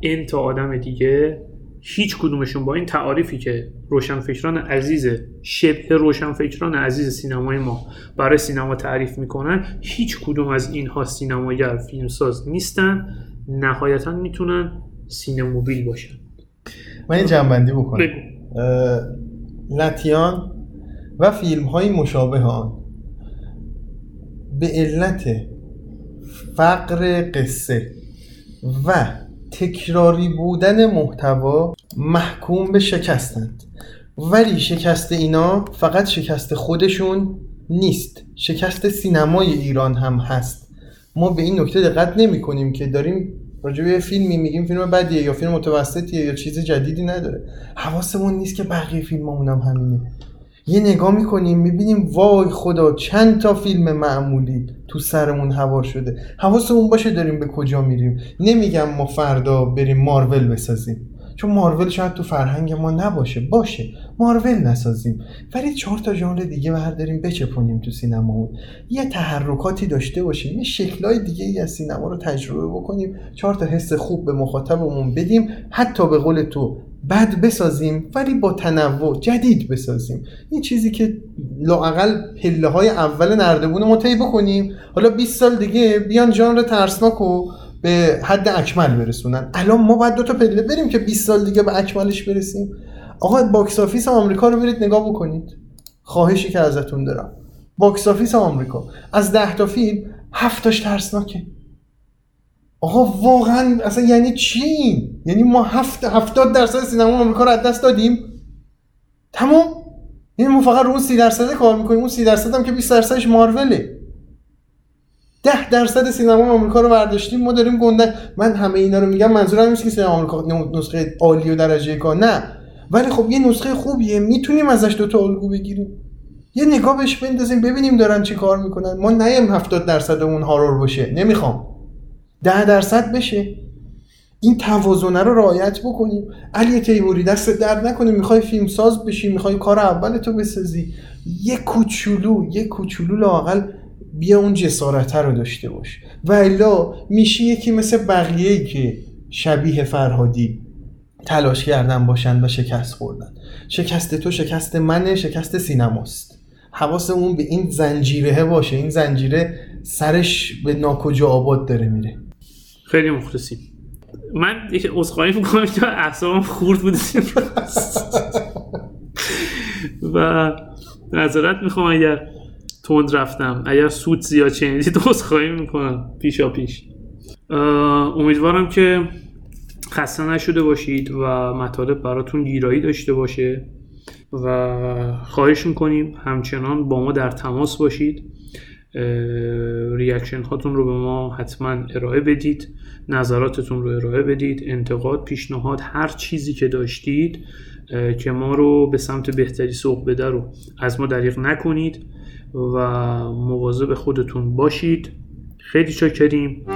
این تا آدم دیگه هیچ کدومشون با این تعاریفی که روشنفکران عزیز شبه روشنفکران عزیز سینمای ما برای سینما تعریف می‌کنن هیچ کدوم از اینها سینماگر فیلمساز نیستن نهایتا می‌تونن سینموبیل باشن. من یه جنبندی بکنم. لتیان و فیلم های مشابه آن. به علت فقر قصه و تکراری بودن محتوا محکوم به شکستند. ولی شکست اینا فقط شکست خودشون نیست. شکست سینمای ایران هم هست. ما به این نکته دقت نمی کنیم که داریم راجع به فیلمی میگیم فیلم بدیه یا فیلم متوسطیه یا چیز جدیدی نداره. حواسمون نیست که بقیه فیلمامون هم همینه. یه نگاه می‌کنیم می‌بینیم وای خدا چند تا فیلم معمولی تو سرمون هوا شده. حواسمون باشه داریم به کجا میریم. نمیگم ما فردا بریم مارول بسازیم. چون مارول شاید تو فرهنگ ما نباشه. باشه. مارول نسازیم. ولی چهار تا ژانر دیگه برداریم بچپونیم تو سینمامون یه تحرکاتی داشته باشیم یه شکلای دیگه ای از سینما رو تجربه بکنیم. چهار تا حس خوب به مخاطبمون بدیم. حتی به قول تو بد بسازیم ولی با تنوع جدید بسازیم. این چیزی که لااقل پله های اول نردبون طی بکنیم. حالا 20 سال دیگه بیان ژانر ترسناک و به حد اکمل برسونن. الان ما باید دو تا پله بریم که 20 سال دیگه به اکملش برسیم. آقا box office آمریکا رو برید نگاه بکنید. خواهشی که ازتون دارم. box office آمریکا. از 10 تا فیلم 7 تاش ترسناکه. آقا واقعا اصلا یعنی چی؟ یعنی ما هفت هفتاد درصد سینما آمریکا رو از دست دادیم؟ تمام؟ یعنی ما فقط رو اون سی درصد کار می‌کنیم. اون سی درصد هم که 20 درصدش ماروله ده درصد سینما آمریکا رو برداشتیم. ما داریم گنده من همه اینا رو میگم منظورم نیست که سینما آمریکا نسخه عالی و درجه کار نه. ولی خب یه نسخه خوبیه. می‌تونیم ازش دوتا الگو بگیریم. یه نگاه بهش بندازیم ببینیم دارن چی کار می‌کنن. ما نیم 70 درصد اون هارور باشه. نمی‌خوام. ده درصد بشه. این توازنه رو رعایت بکنیم. علی تیموری دست درد نکنیم می‌خوای فیلم ساز بشی می‌خوای کار اول تو بسازی. یه کوچولو یه کوچولو لاقل بیا اون جسارته رو داشته باش. و الا میشی یکی مثل بقیه که شبیه فرهادی تلاش کردن باشن و شکست خوردن. شکست تو شکست منه شکست سینماست. حواسمون به این زنجیره باشه. این زنجیره سرش به ناکجا آباد داره میره. خیلی مخلصیم. من یک عذرخواهی می‌کنم که اعصابم خورد بود (laughs) و نظرت می‌خوام اگر تند رفتم. اگر سود زیاد شنیدید عذرخواهی می‌کنم. پیشا پیش. امیدوارم که خسته نشده باشید و مطالب براتون گیرایی داشته باشه و خواهش می‌کنیم همچنان با ما در تماس باشید. ریاکشن هاتون رو به ما حتما ارائه بدید. نظراتتون رو ارائه بدید. انتقاد پیشنهاد هر چیزی که داشتید که ما رو به سمت بهتری سوق بده رو از ما دریغ نکنید. و مواظب خودتون باشید. خیلی چاکریم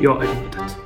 یا علی